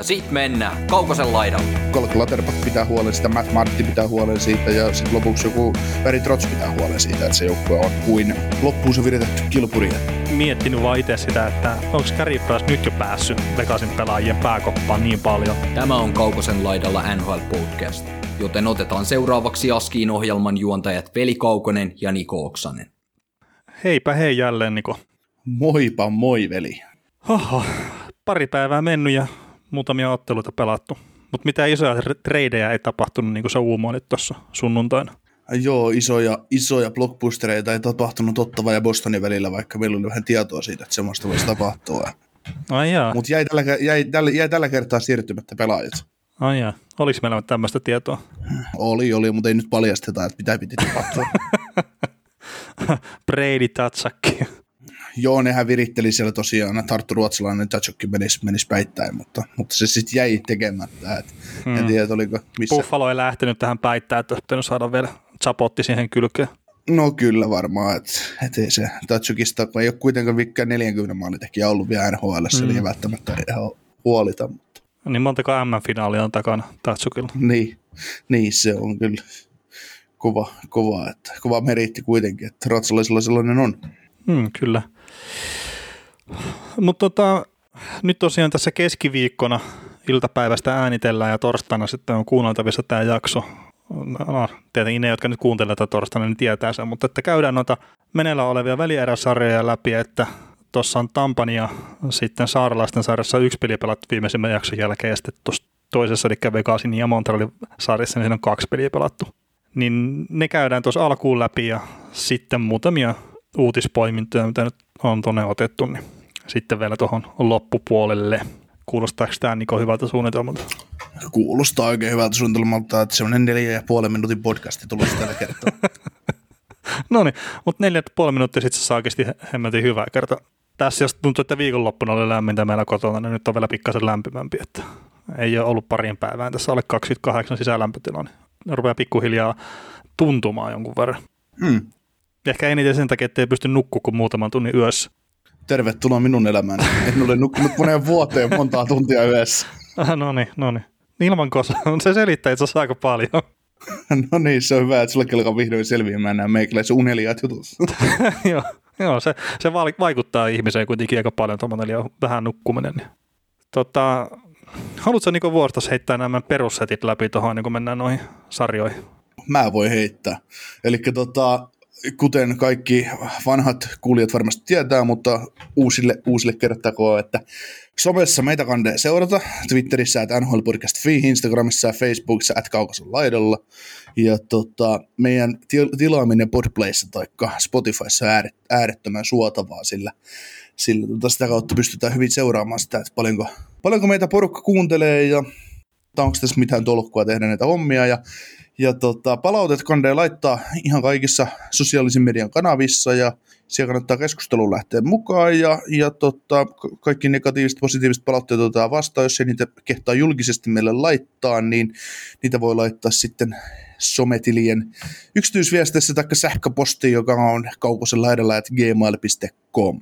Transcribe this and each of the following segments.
Ja sit mennään Kaukosen laidalle. Kolk Laterpak pitää huolen siitä, Matt Martti pitää huolen siitä ja sitten lopuksi joku Barry Trotz pitää huolen siitä, että se joukkue on kuin loppuun se viritetty kilpuri. Miettinyt vaan itse sitä, että onko Carey Price nyt jo päässyt Vegasin pelaajien pääkoppaan niin paljon. Tämä on Kaukosen laidalla NHL Podcast, joten otetaan seuraavaksi Askiin ohjelman juontajat Veli Kaukonen ja Niko Oksanen. Heipä hei jälleen Niko. Moipa moi veli. Oho, pari päivää mennyt ja muutamia otteluita pelattu. Mutta mitään isoja treidejä ei tapahtunut, niin kuin sä uumoilit tuossa sunnuntaina. Joo, isoja, isoja blockbustereita ei tapahtunut Ottava ja Bostonin välillä, vaikka meillä oli vähän tietoa siitä, että semmoista voisi tapahtua. Ai. Mutta jäi, tällä, jäi, tällä, jäi tällä kertaa siirtymättä pelaajat. Ai jaa. Oliko meillä tämmöistä tietoa? Oli, oli, mutta ei nyt paljasteta, että mitä piti tapahtua. Brady Tatsakki. Joo, nehän viritteli siellä tosiaan, Tarttu Ruotsalainen Tatsukki menisi, menisi päittäin, mutta, mutta se sitten jäi tekemättä. Et hmm. En tiedä, oliko missä. Buffalo ei lähtenyt tähän päittäin, että olisi saada vielä chapotti siihen kylkeen. No kyllä varmaan, että et ei se Tatsukista, ei ole kuitenkaan vikään 40 maalitekijä ollut vielä NHL, mm. ei välttämättä ihan huolita. Mutta. Niin montako M-finaalia on takana Tatsukilla? Niin, niin se on kyllä kova, kova, että, kova meritti kuitenkin, että ruotsalaisilla sellainen on. Mm, kyllä. Mutta tota, nyt tosiaan tässä keskiviikkona iltapäivästä äänitellään ja torstaina sitten on kuunneltavissa tämä jakso. No, tietenkin ne, jotka nyt kuuntelevat tätä torstaina, niin tietää sen, mutta että käydään noita meneillä olevia välieräsarjoja läpi, että tuossa on Tampan ja sitten saaralaisten sarjassa yksi peli pelattu viimeisimmän jakson jälkeen ja sitten tuossa toisessa, eli Vegasin ja Montrealin sarjassa, niin siinä on kaksi peliä pelattu. Niin ne käydään tuossa alkuun läpi ja sitten muutamia uutispoimintoja, mitä nyt on tuonne otettu, niin sitten vielä tuohon loppupuolelle. Kuulostaako tämä Niko hyvältä suunnitelmalta? Kuulostaa oikein hyvältä suunnitelmalta, että semmoinen neljä ja puolen minuutin podcasti tulossa tällä kertaa. no niin, mutta neljä ja puoli minuuttia sitten se saa oikeasti hemmetin hyvää kertaa. Tässä jos tuntuu, että viikonloppuna oli lämmintä meillä kotona, niin nyt on vielä pikkasen lämpimämpi, että ei ole ollut parin päivään tässä alle 28 sisälämpötila, niin rupeaa pikkuhiljaa tuntumaan jonkun verran. Hmm. Ehkä eniten sen takia, että ei pysty nukkua kuin muutaman tunnin yössä. Tervetuloa minun elämään. En ole nukkunut moneen vuoteen montaa tuntia yössä. no niin, no niin. Ilman kosa. Se selittää itse asiassa aika paljon. no niin, se on hyvä, että sulla alkaa vihdoin selviämään nämä meikäläisen uneliaat jutut. joo, joo, se, se vaikuttaa ihmiseen kuitenkin aika paljon tuommoinen vähän nukkuminen. Tota, haluatko Niko Vuortos heittää nämä perussetit läpi tuohon, niin kun mennään noihin sarjoihin? Mä voin heittää. Eli tota, kuten kaikki vanhat kuulijat varmasti tietää, mutta uusille, uusille kertakoon, että somessa meitä kandee seurata, Twitterissä että NHL Podcast Fi, Instagramissa ja Facebookissa että Kaukason laidalla. Ja tota, meidän tilaaminen Podplayssa tai Spotifyssa on äärettömän suotavaa, sillä, sillä tota, sitä kautta pystytään hyvin seuraamaan sitä, että paljonko, paljonko meitä porukka kuuntelee ja onko tässä mitään tolkkua tehdä näitä hommia. Ja ja tota, palautet kannattaa laittaa ihan kaikissa sosiaalisen median kanavissa ja siellä kannattaa keskustelun lähteä mukaan ja, ja tota, kaikki negatiiviset positiiviset palautteet otetaan vastaan, jos ei niitä kehtaa julkisesti meille laittaa, niin niitä voi laittaa sitten sometilien yksityisviesteissä tai sähköpostiin, joka on kaukosella edellä, että gmail.com.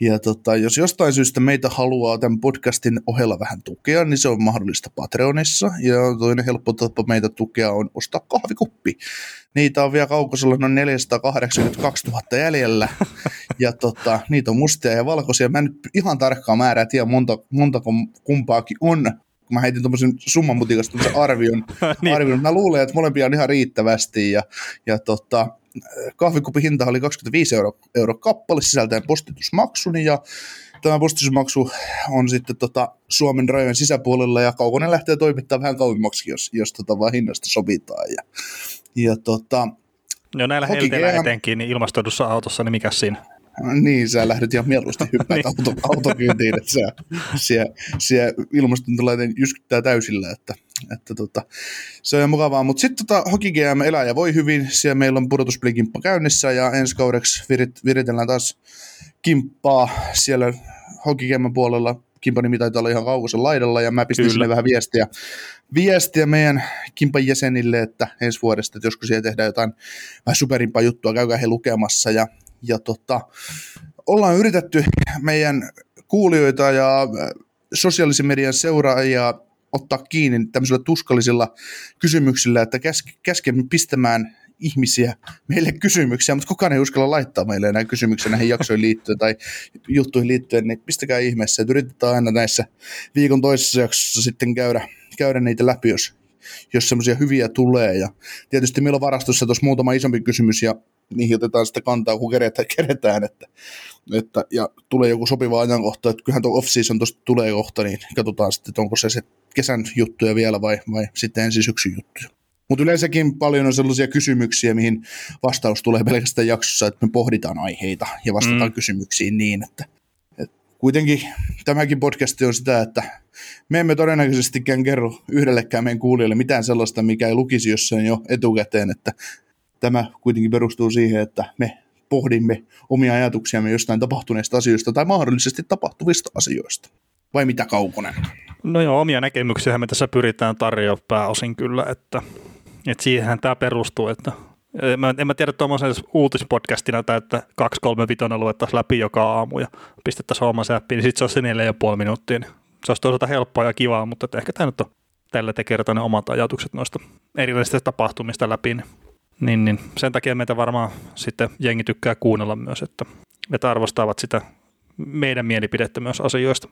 Ja tota, jos jostain syystä meitä haluaa tämän podcastin ohella vähän tukea, niin se on mahdollista Patreonissa. Ja toinen helppo tapa meitä tukea on ostaa kahvikuppi. Niitä on vielä kaukosella noin 482 000 jäljellä. Ja tota, niitä on mustia ja valkoisia. Mä en nyt ihan tarkkaan määrää tiedä monta, montako kumpaakin on, kun mä heitin tuommoisen summan mutikasta arvion, niin. arvion. Mä luulen, että molempia on ihan riittävästi ja, ja tota, kahvikupin hinta oli 25 euro, euro kappale sisältäen postitusmaksun ja tämä postitusmaksu on sitten tota Suomen rajojen sisäpuolella ja Kaukonen lähtee toimittaa vähän kauemmaksi, jos, jos tota vaan hinnasta sovitaan. Ja, ja tota, No näillä helteillä etenkin niin ilmastoidussa autossa, niin mikä siinä? Niin, sä lähdet ihan mieluusti hyppäät niin. auto, autokyytiin, että se, siellä, siellä ilmastointolainen jyskyttää täysillä, että että tota, se on ihan mukavaa. Mutta sitten tota, Hockey GM elää ja voi hyvin. Siellä meillä on pudotuspelikimppa käynnissä ja ensi kaudeksi virit, viritellään taas kimppaa siellä Hockey GM puolella. Kimpan nimi taitaa olla ihan kaukosen laidalla ja mä pistin Kyllä. sinne vähän viestiä, viestiä meidän kimpan jäsenille, että ensi vuodesta, että joskus siellä tehdään jotain vähän superimpaa juttua, käykää he lukemassa ja, ja tota, ollaan yritetty meidän kuulijoita ja äh, sosiaalisen median seuraajia ottaa kiinni tämmöisillä tuskallisilla kysymyksillä, että käs- käskemme pistämään ihmisiä meille kysymyksiä, mutta kukaan ei uskalla laittaa meille enää kysymyksiä näihin jaksoihin liittyen tai juttuihin liittyen, niin pistäkää ihmeessä, että yritetään aina näissä viikon toisessa jaksossa sitten käydä, käydä niitä läpi, jos, jos semmoisia hyviä tulee. Ja tietysti meillä on varastossa tuossa muutama isompi kysymys ja niihin otetaan sitten kantaa, kun keretään, keretään että, että, ja tulee joku sopiva ajankohta, että kyllähän tuo off-season tuosta tulee kohta, niin katsotaan sitten, että onko se, se kesän juttuja vielä vai, vai sitten ensi syksyn juttuja. Mutta yleensäkin paljon on sellaisia kysymyksiä, mihin vastaus tulee pelkästään jaksossa, että me pohditaan aiheita ja vastataan mm. kysymyksiin niin, että, että kuitenkin tämäkin podcast on sitä, että me emme todennäköisestikään kerro yhdellekään meidän kuulijoille mitään sellaista, mikä ei lukisi jossain jo etukäteen, että tämä kuitenkin perustuu siihen, että me pohdimme omia ajatuksiamme jostain tapahtuneista asioista tai mahdollisesti tapahtuvista asioista. Vai mitä Kaukonen? No joo, omia näkemyksiä me tässä pyritään tarjoamaan pääosin kyllä, että, että siihenhän tämä perustuu, että en mä tiedä tuommoisen uutispodcastina, tai että 2-3-5 luettaisiin läpi joka aamu ja pistettäisiin oma säppiin, niin sitten se olisi neljä ja puoli minuuttia. Niin se olisi toisaalta helppoa ja kivaa, mutta ehkä tämä nyt on tällä kertaa ne omat ajatukset noista erilaisista tapahtumista läpi. Niin, niin, niin sen takia meitä varmaan sitten jengi tykkää kuunnella myös, että, että arvostavat sitä meidän mielipidettä myös asioista.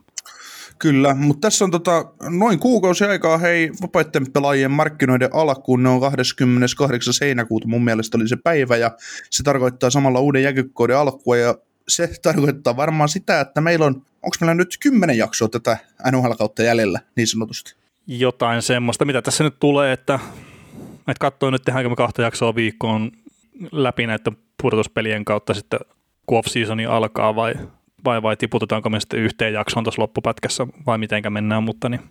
Kyllä, mutta tässä on tota, noin kuukausi aikaa hei vapaiden pelaajien markkinoiden alkuun. Ne on 28. heinäkuuta mun mielestä oli se päivä ja se tarkoittaa samalla uuden jääkykkoiden alkua ja se tarkoittaa varmaan sitä, että meillä on, onko meillä nyt kymmenen jaksoa tätä NHL-kautta jäljellä niin sanotusti? Jotain semmoista, mitä tässä nyt tulee, että, että katsoin nyt tehdäänkö me kahta jaksoa viikkoon läpi näiden pudotuspelien kautta sitten, kun off-seasoni alkaa vai vai, vai tiputetaanko me sitten yhteen jaksoon tuossa loppupätkässä vai mitenkä mennään, mutta niin,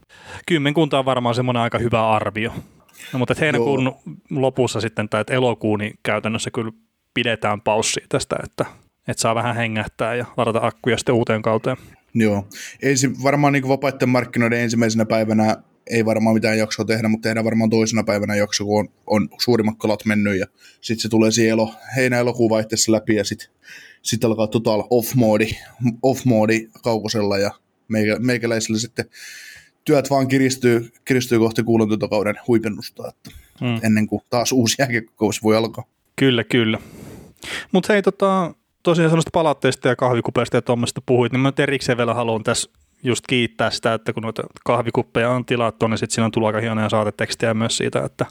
kymmenkunta on varmaan semmoinen aika hyvä arvio. No, mutta että heinäkuun Joo. lopussa sitten, tai että elokuun, niin käytännössä kyllä pidetään paussia tästä, että, että saa vähän hengähtää ja ladata akkuja sitten uuteen kauteen. Joo. Ensi, varmaan niin vapaiden markkinoiden ensimmäisenä päivänä ei varmaan mitään jaksoa tehdä, mutta tehdään varmaan toisena päivänä jakso, kun on, on suurimmat kalat mennyt ja sitten se tulee siellä heinä-elokuun vaihteessa läpi ja sitten sitten alkaa total off-moodi, off-moodi kaukosella ja meikä, meikäläisellä sitten työt vaan kiristyy, kiristyy kohti kuulantokauden huipennusta, että hmm. ennen kuin taas uusi jääkiekkokausi voi alkaa. Kyllä, kyllä. Mutta hei, tota, tosiaan sellaista palautteista ja kahvikupeista ja tuommoista puhuit, niin mä erikseen vielä haluan tässä just kiittää sitä, että kun noita kahvikuppeja on tilattu, niin sitten siinä on tullut aika hienoja saatetekstejä myös siitä, että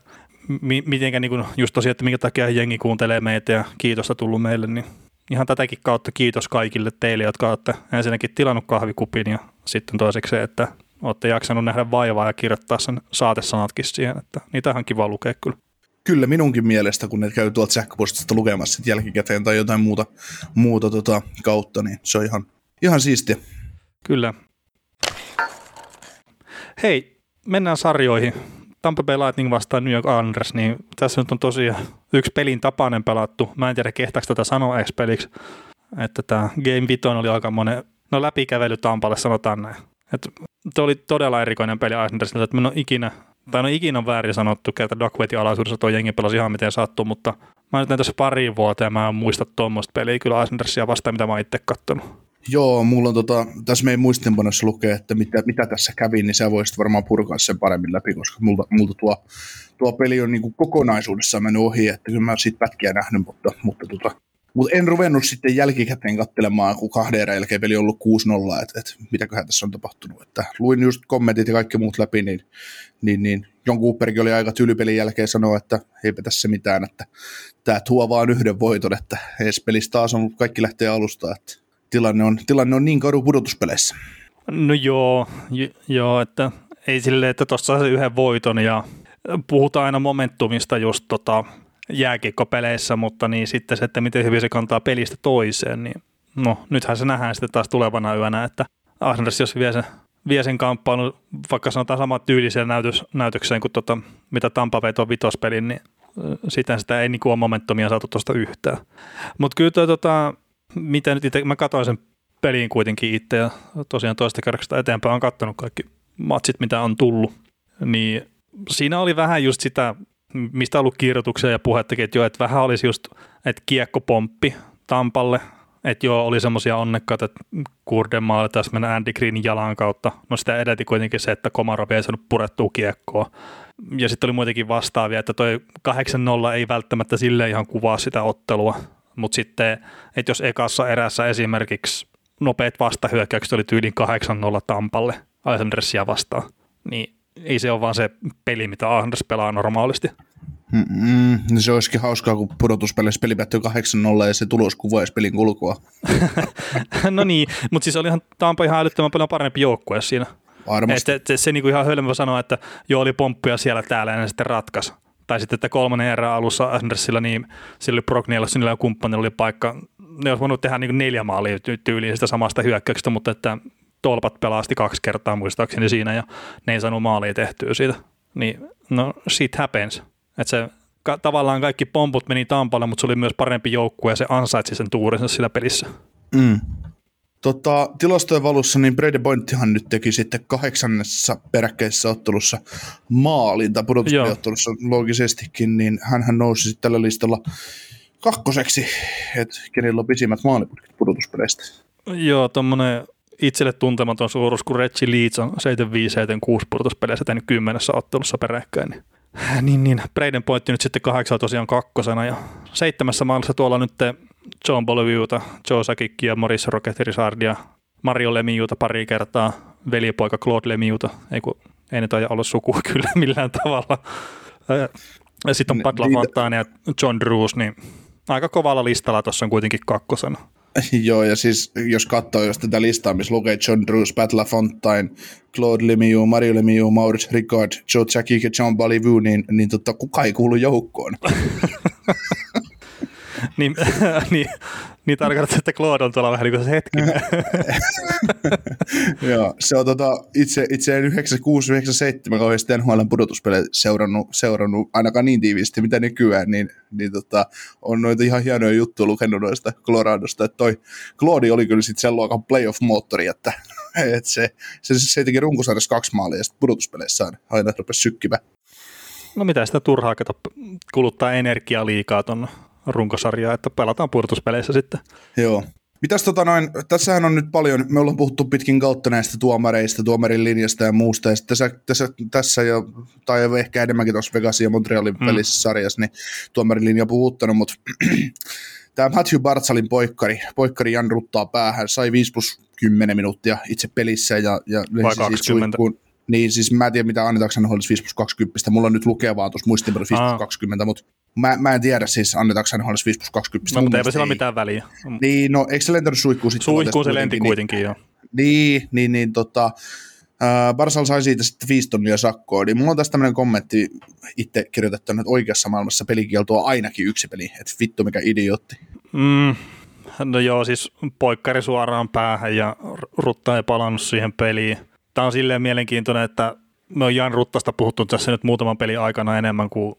mi- mitenkä niin kun, just tosiaan, että minkä takia jengi kuuntelee meitä ja kiitosta tullut meille, niin ihan tätäkin kautta kiitos kaikille teille, jotka olette ensinnäkin tilannut kahvikupin ja sitten toiseksi se, että olette jaksanut nähdä vaivaa ja kirjoittaa sen saatesanatkin siihen, että niitä on kiva lukea kyllä. Kyllä minunkin mielestä, kun ne käy tuolta sähköpostista lukemassa jälkikäteen tai jotain muuta, muuta tota, kautta, niin se on ihan, ihan siistiä. Kyllä. Hei, mennään sarjoihin. Tampa Bay Lightning vastaan New York Islanders, niin tässä nyt on tosiaan yksi pelin tapainen pelattu. Mä en tiedä, kehtaako tätä sanoa peliksi. Että tämä Game 5 oli aika monen, no läpikävely Tampalle sanotaan näin. Se oli todella erikoinen peli Islandersilla, että mä en ole ikinä, tai no ikinä väärin sanottu, että Duckwetin alaisuudessa tuo jengi pelasi ihan miten sattuu, mutta mä nyt tässä pari vuotta ja mä en muista tuommoista peliä kyllä Islandersia vastaan, mitä mä oon itse kattonut. Joo, mulla on tota, tässä meidän muistinpanossa lukee, että mitä, mitä tässä kävi, niin sä voisit varmaan purkaa sen paremmin läpi, koska multa, multa tuo, tuo peli on niin kokonaisuudessaan mennyt ohi, että kyllä mä siitä pätkiä nähnyt, mutta, mutta, tota, mutta en ruvennut sitten jälkikäteen katselemaan, kun kahden erän jälkeen peli on ollut 6-0, että, että mitäköhän tässä on tapahtunut. Että luin just kommentit ja kaikki muut läpi, niin, niin, niin John Cooperkin oli aika tylypelin jälkeen sanoa, että eipä tässä mitään, että tämä tuo vaan yhden voiton, että edes pelissä taas on kaikki lähtee alusta, että tilanne on, tilanne on niin karu pudotuspeleissä. No joo, j- joo että ei silleen, että tuossa yhden voiton ja puhutaan aina momentumista just tota jääkiekkopeleissä, mutta niin sitten se, että miten hyvin se kantaa pelistä toiseen, niin no nythän se nähdään sitten taas tulevana yönä, että Islanders jos vie se vie sen kamppailun, vaikka sanotaan saman tyyliseen näytös, näytökseen kuin tota, mitä Tampa vei tuon vitospelin, niin siten sitä ei niinku ole momentumia saatu tuosta yhtään. Mutta kyllä tota, mitä nyt itse, mä katsoin sen peliin kuitenkin itse ja tosiaan toista kerroksesta eteenpäin on katsonut kaikki matsit, mitä on tullut, niin siinä oli vähän just sitä, mistä on ollut kirjoituksia ja puhettakin, että joo, että vähän olisi just, että kiekko pomppi Tampalle, että joo, oli semmoisia onnekkaita, että Kurdenmaalle taas mennä Andy Greenin jalan kautta. No sitä edelti kuitenkin se, että Komarov ei saanut purettua kiekkoa. Ja sitten oli muitakin vastaavia, että toi 8-0 ei välttämättä sille ihan kuvaa sitä ottelua. Mutta sitten, että jos ekassa erässä esimerkiksi nopeat vastahyökkäykset oli tyylin 8-0 Tampalle Alessandersia vastaan, niin ei se ole vaan se peli, mitä Anders pelaa normaalisti. Mm, no se olisikin hauskaa, kun pudotuspeleissä peli päättyy 8-0 ja se tulos kuvaisi pelin kulkua. no niin, mutta siis olihan Tampa ihan älyttömän paljon parempi joukkue siinä. Varmasti. Et, et, se niinku ihan hölmö sanoa, että joo oli pomppuja siellä täällä ja ne sitten ratkaisi. Tai sitten, että kolmannen erän alussa Andersilla, niin sillä oli Brocknielssonilla ja kumppanilla oli paikka. Ne olisi voinut tehdä niin neljä maalia tyyliin sitä samasta hyökkäyksestä, mutta että tolpat pelasti kaksi kertaa muistaakseni siinä ja ne ei saanut maalia tehtyä siitä. Niin no shit happens. Että se ka- tavallaan kaikki pomput meni Tampalle, mutta se oli myös parempi joukkue ja se ansaitsi sen tuurinsa sillä pelissä. Mm. Tota, tilastojen valussa niin Brady Pointtihan nyt teki sitten kahdeksannessa peräkkäisessä ottelussa maalin tai pudotuspeliottelussa logisestikin, niin hän nousi sitten tällä listalla kakkoseksi, että kenellä on pisimmät maaliputkit pudotuspeleistä. Joo, tuommoinen itselle tuntematon suuruus, kun Reggie Leeds on 75-76 pudotuspeleissä tehnyt kymmenessä ottelussa peräkkäin. Niin, niin, niin Braden Pointti nyt sitten kahdeksan tosiaan kakkosena ja seitsemässä maalissa tuolla nyt John Boliviuta, Joe Sakikkia, Maurice Roquette Mario Lemiuta pari kertaa, velipoika Claude Lemiuta, ei kun ei nyt olla sukua kyllä millään tavalla. Sitten on Pat LaFontaine ja John Drews, niin aika kovalla listalla tuossa on kuitenkin kakkosena. Joo, ja siis jos katsoo jos tätä listaa, missä lukee John Drews, Pat LaFontaine, Claude Lemieux, Mario Lemieux, Maurice Ricard, Joe Jackie ja John Balivu, niin, niin tota, kuka ei kuulu joukkoon. niin, niin, niin tarkoitatko, että Claude on tuolla vähän niin kuin se hetki. Joo, se on tota, itse, itse 96-97 kauheasti NHL pudotuspelejä seurannut, seurannut ainakaan niin tiiviisti mitä nykyään, niin, niin tota, on noita ihan hienoja juttuja lukenut noista Coloradosta, että toi Claude oli kyllä sitten sen luokan playoff-moottori, että, että se, se, se teki runkosarjassa kaksi maalia ja sitten pudotuspeleissä aina rupesi sykkimään. No mitä sitä turhaa kato, kuluttaa energiaa liikaa tuon runkosarjaa, että pelataan pudotuspeleissä sitten. Joo. Mitäs tota noin, tässähän on nyt paljon, me ollaan puhuttu pitkin kautta näistä tuomareista, tuomarin linjasta ja muusta, ja tässä, tässä, tässä ja, tai ehkä enemmänkin tuossa Vegasin ja Montrealin mm. välisessä sarjassa, niin tuomarin linja puhuttanut, mutta tämä Matthew Bartsalin poikkari, poikkari Jan ruttaa päähän, sai 5 plus 10 minuuttia itse pelissä ja, ja Vai 20. Suihkuun, niin siis mä en tiedä mitä annetaanko hän 5 plus 20, mulla on nyt lukevaa tuossa muistinpano 5 plus 20, mutta Mä, mä en tiedä siis, annetaanko hän 5 plus 20. No, mutta eipä sillä ole mitään väliä. Niin, no eikö se lentänyt suihkuun sitten? Suihkuun se lenti kuitenkin, niin, joo. Niin, niin, niin tota, äh, Barsal sai siitä sitten 5 tonnia sakkoa, niin mulla on tässä tämmöinen kommentti itse kirjoitettu, että oikeassa maailmassa pelikielto on ainakin yksi peli, että vittu mikä idiootti. Mm, no joo, siis poikkari suoraan päähän ja Rutta ei palannut siihen peliin. Tämä on silleen mielenkiintoinen, että me on Jan Ruttasta puhuttu tässä nyt muutaman pelin aikana enemmän kuin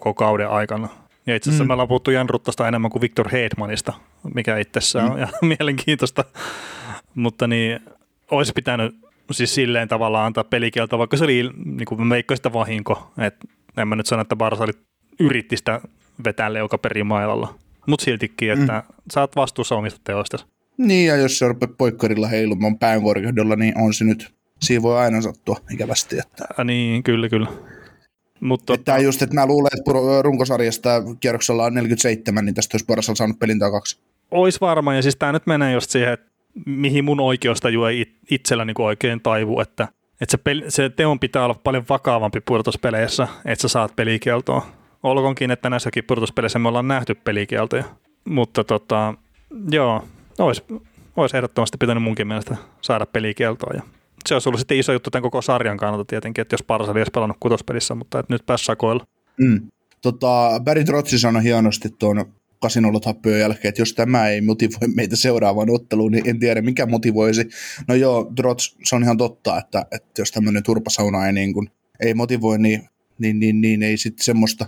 koko kauden aikana. Ja itse asiassa mm. me ollaan puhuttu Jan Ruttasta enemmän kuin Victor Hedmanista, mikä itsessään mm. on ja mielenkiintoista. Mutta niin, olisi pitänyt siis silleen tavallaan antaa pelikieltä, vaikka se oli niin kuin meikko sitä vahinko. Et en mä nyt sano, että Barsa oli, yritti sitä vetää leuka perimailalla. Mutta siltikin, että mm. sä oot vastuussa omista teoista. Niin, ja jos se rupeaa poikkarilla heilumaan päänkorkeudella, niin on se nyt, siinä voi aina sattua ikävästi. Että... Ä, niin, kyllä, kyllä. Mutta tota... just, että mä luulen, että runkosarjasta kierroksella on 47, niin tästä olisi Barssalla saanut pelin tai kaksi. Ois varmaan, ja siis tämä nyt menee just siihen, että mihin mun oikeustaju ei itsellä niin oikein taivu, että, että se, peli, se teon pitää olla paljon vakavampi pudotuspeleissä, että sä saat pelikieltoa. Olkoonkin, että näissäkin pudotuspeleissä me ollaan nähty pelikieltoja, mutta tota, joo, olisi, olisi ehdottomasti pitänyt munkin mielestä saada pelikieltoa ja se olisi ollut sitten iso juttu tämän koko sarjan kannalta tietenkin, että jos Parsali olisi pelannut kutospelissä, mutta että nyt pääsi sakoilla. Mm. Tota, Barry Trotsi sanoi hienosti tuon kasinolla tappioon jälkeen, että jos tämä ei motivoi meitä seuraavaan otteluun, niin en tiedä mikä motivoisi. No joo, Drots, se on ihan totta, että, että jos tämmöinen turpasauna ei, niin kuin, ei motivoi, niin, niin, niin, niin ei sitten semmoista,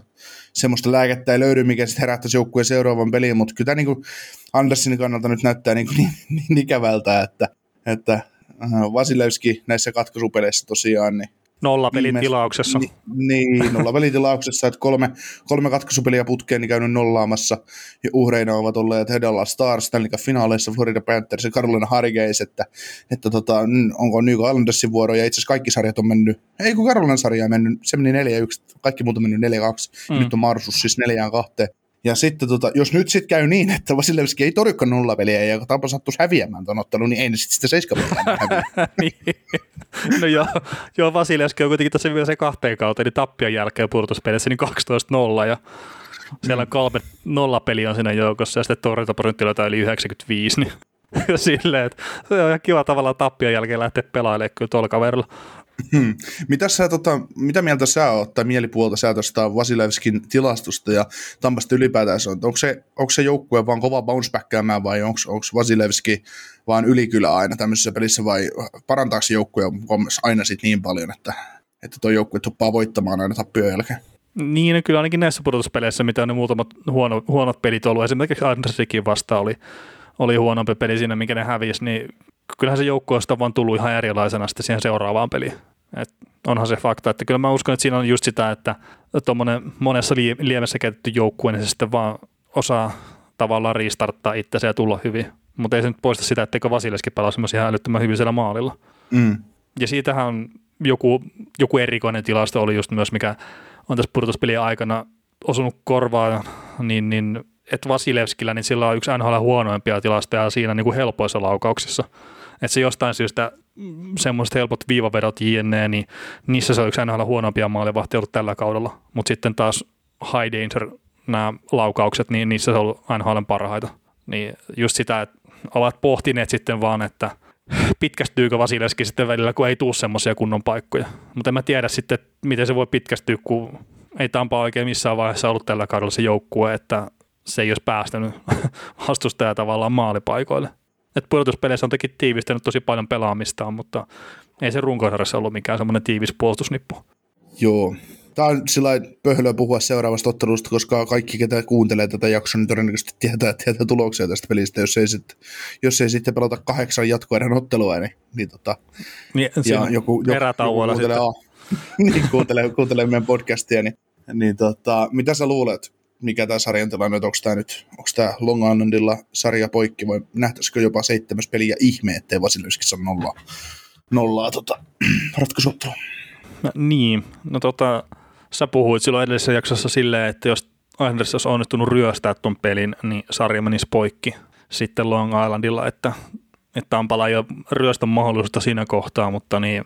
semmoista lääkettä ei löydy, mikä sitten herättäisi joukkueen seuraavan peliin, mutta kyllä tämä niin kuin Andersinin kannalta nyt näyttää niin, kuin niin, niin ikävältä, että, että Vasilevski näissä katkaisupeleissä tosiaan, niin Nollapelin tilauksessa. Ni, niin, nollapelin tilauksessa, että kolme, kolme katkaisupeliä putkeen niin käynyt nollaamassa, ja uhreina ovat olleet Hedalla Stars, Stanley finaaleissa Florida Panthers ja Carolina Hurricanes, että, että tota, onko New Islandersin vuoro, ja itse asiassa kaikki sarjat on mennyt, ei kun Carolina sarja on mennyt, se meni 4-1, kaikki muut on mennyt 4-2, mm. nyt on Marsus siis 4-2, ja sitten tota, jos nyt sitten käy niin, että Vasilevski ei torjukaan nollapeliä ja Tampa sattuisi häviämään tuon ottelun, niin ei ne sitten sitä seiskapeliä niin. No joo, joo, Vasilevski on kuitenkin tässä se kahteen kautta, eli tappion jälkeen pudotuspelissä niin 12-0 ja siellä kolme nollapeliä on siinä joukossa ja sitten torjuntaprosentti on yli 95, niin silleen, että se on ihan kiva tavallaan tappion jälkeen lähteä pelailemaan kyllä tuolla kaverilla. Hmm. Mitä, sä, tota, mitä mieltä sä oot tai mielipuolta sä tuosta Vasilevskin tilastusta ja Tampasta ylipäätään on? Onko se, onko se joukkue vaan kova bounce vai onko, Vasilevski vaan ylikylä aina tämmöisessä pelissä vai parantaako se joukkue aina sit niin paljon, että, että tuo joukkue tuppaa voittamaan aina tappioon jälkeen? Niin, kyllä ainakin näissä pudotuspeleissä, mitä on ne muutamat huono, huonot pelit ollut, esimerkiksi Andersikin vasta oli, oli huonompi peli siinä, minkä ne hävisi, niin kyllähän se joukkue on vaan tullut ihan erilaisena sitten siihen seuraavaan peliin. Et onhan se fakta, että kyllä mä uskon, että siinä on just sitä, että tuommoinen monessa liemessä käytetty joukkue, niin se sitten vaan osaa tavallaan restarttaa itseänsä ja tulla hyvin. Mutta ei se nyt poista sitä, etteikö Vasileskin pelaa semmoisia älyttömän hyvin siellä maalilla. Mm. Ja siitähän joku, joku erikoinen tilasto oli just myös, mikä on tässä pudotuspelien aikana osunut korvaan, niin, niin että Vasilevskillä, niin sillä on yksi NHL huonoimpia tilastoja siinä niin kuin helpoissa laukauksissa. Että se jostain syystä mm, semmoiset helpot viivavedot jne, niin niissä se on yksi NHL huonompia maalivahtia ollut tällä kaudella. Mutta sitten taas high danger nämä laukaukset, niin niissä se on ollut NHL parhaita. Niin just sitä, että ovat pohtineet sitten vaan, että pitkästyykö Vasileski sitten välillä, kun ei tule semmoisia kunnon paikkoja. Mutta en mä tiedä sitten, miten se voi pitkästyä, kun ei Tampa oikein missään vaiheessa ollut tällä kaudella se joukkue, että se ei olisi päästänyt vastustajaa tavallaan maalipaikoille. Et pudotuspeleissä on toki tiivistänyt tosi paljon pelaamistaan, mutta ei se runkosarjassa ollut mikään semmoinen tiivis puolustusnippu. Joo. Tämä on sillä pöhlöä puhua seuraavasta ottelusta, koska kaikki, ketä kuuntelee tätä jaksoa, niin todennäköisesti tietää, tietää tuloksia tästä pelistä. Jos ei, sit, jos ei sitten pelata kahdeksan jatkoerän ottelua, niin, niin, tota, niin ja joku, joku, joku kuuntelee, niin, kuuntelee, kuuntelee meidän podcastia, niin, niin tota, mitä sä luulet? Mikä tämä sarjan tilanne, onko tämä nyt, onko tämä Long Islandilla sarja poikki vai nähtäisikö jopa seitsemäs peli ja ihme, ettei Vasilevskissa ole nollaa, nollaa tota, ratkaisuottelua. No, niin, no tota, sä puhuit silloin edellisessä jaksossa silleen, että jos Islanders olisi onnistunut ryöstää tuon pelin, niin sarja menisi poikki sitten Long Islandilla, että, että Tampala ei ole ryöstön mahdollisuutta siinä kohtaa, mutta niin,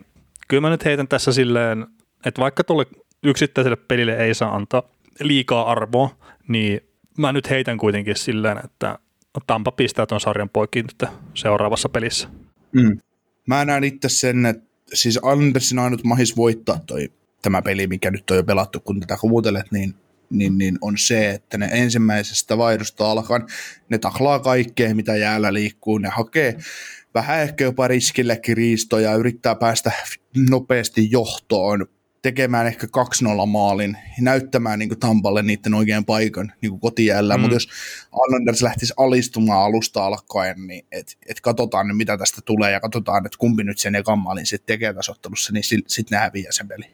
kyllä mä nyt heitän tässä silleen, että vaikka tuolle yksittäiselle pelille ei saa antaa liikaa arvoa, niin mä nyt heitän kuitenkin silleen, että Tampa pistää tuon sarjan poikki nyt seuraavassa pelissä. Mm. Mä näen itse sen, että siis Andersin ainut mahis voittaa toi, tämä peli, mikä nyt on jo pelattu, kun tätä kuuntelet, niin, niin, niin on se, että ne ensimmäisestä vaihdosta alkaen, ne taklaa kaikkea, mitä jäällä liikkuu, ne hakee vähän ehkä jopa riskillekin riistoja, yrittää päästä nopeasti johtoon, tekemään ehkä 2-0 maalin ja näyttämään niin kuin Tampalle niiden oikean paikan niin kuin kotijäällä, mm. mutta jos Islanders lähtisi alistumaan alusta alkaen, niin et, et katsotaan nyt mitä tästä tulee ja katsotaan, että kumpi nyt sen ekan maalin sitten tekee tasottelussa, niin sitten sit ne häviää sen peli.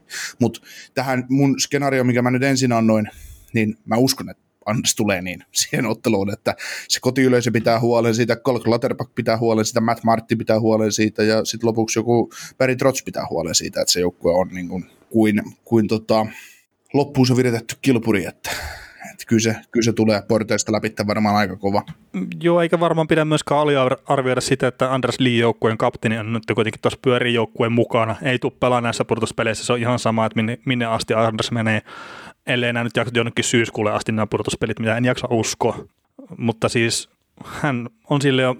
Mutta tähän mun skenaario, mikä mä nyt ensin annoin, niin mä uskon, että Anders tulee niin siihen otteluun, että se kotiyleisö pitää huolen siitä, Colk Latterback pitää huolen siitä, Matt Martti pitää huolen siitä ja sitten lopuksi joku Barry Trotz pitää huolen siitä, että se joukkue on niin kuin kuin, kuin tota, loppuun se viritetty kilpuri, että, että kyllä, se, kyllä se tulee porteista läpi varmaan aika kova. Joo, eikä varmaan pidä myöskään aliarvioida sitä, että Anders Lee joukkueen kapteeni on nyt kuitenkin tuossa pyörii joukkueen mukana. Ei tule pelaa näissä pudotuspeleissä, se on ihan sama, että minne, minne asti Anders menee, ellei nämä nyt jaksa jonnekin syyskuulle asti nämä pudotuspelit, mitä en jaksa uskoa. Mutta siis hän on sille jo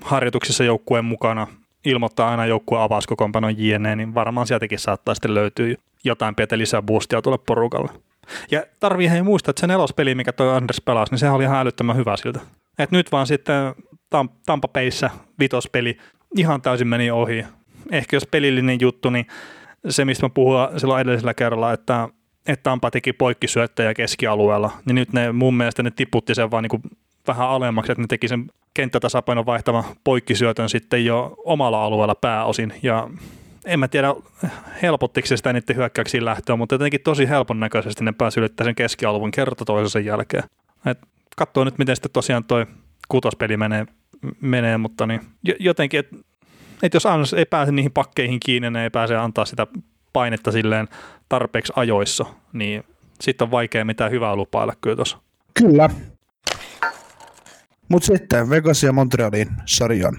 harjoituksissa joukkueen mukana – ilmoittaa aina joukkueen avauskokoonpanon JNE, niin varmaan sieltäkin saattaa sitten löytyä jotain pientä lisää boostia tuolle porukalle. Ja tarvii hei muistaa, että se nelospeli, mikä toi Anders pelasi, niin sehän oli ihan älyttömän hyvä siltä. Et nyt vaan sitten Tam- Tampa Bayssä vitospeli ihan täysin meni ohi. Ehkä jos pelillinen juttu, niin se, mistä mä puhuin silloin edellisellä kerralla, että, että Tampa teki poikkisyöttäjä keskialueella, niin nyt ne mun mielestä ne tiputti sen vaan niin kuin vähän alemmaksi, että ne teki sen kenttätasapainon vaihtavan poikkisyötön sitten jo omalla alueella pääosin. Ja en mä tiedä, helpottiko se sitä niiden hyökkäyksiin lähtöä, mutta jotenkin tosi helpon näköisesti ne pääsi ylittämään sen keskialueen kerta toisensa jälkeen. Et nyt, miten sitten tosiaan toi kutospeli menee, menee mutta niin, jotenkin, että et jos Anders ei pääse niihin pakkeihin kiinni, ne ei pääse antaa sitä painetta silleen tarpeeksi ajoissa, niin sitten on vaikea mitään hyvää lupailla kyllä tuossa. Kyllä. Mutta sitten Vegas ja Montrealin sarjan.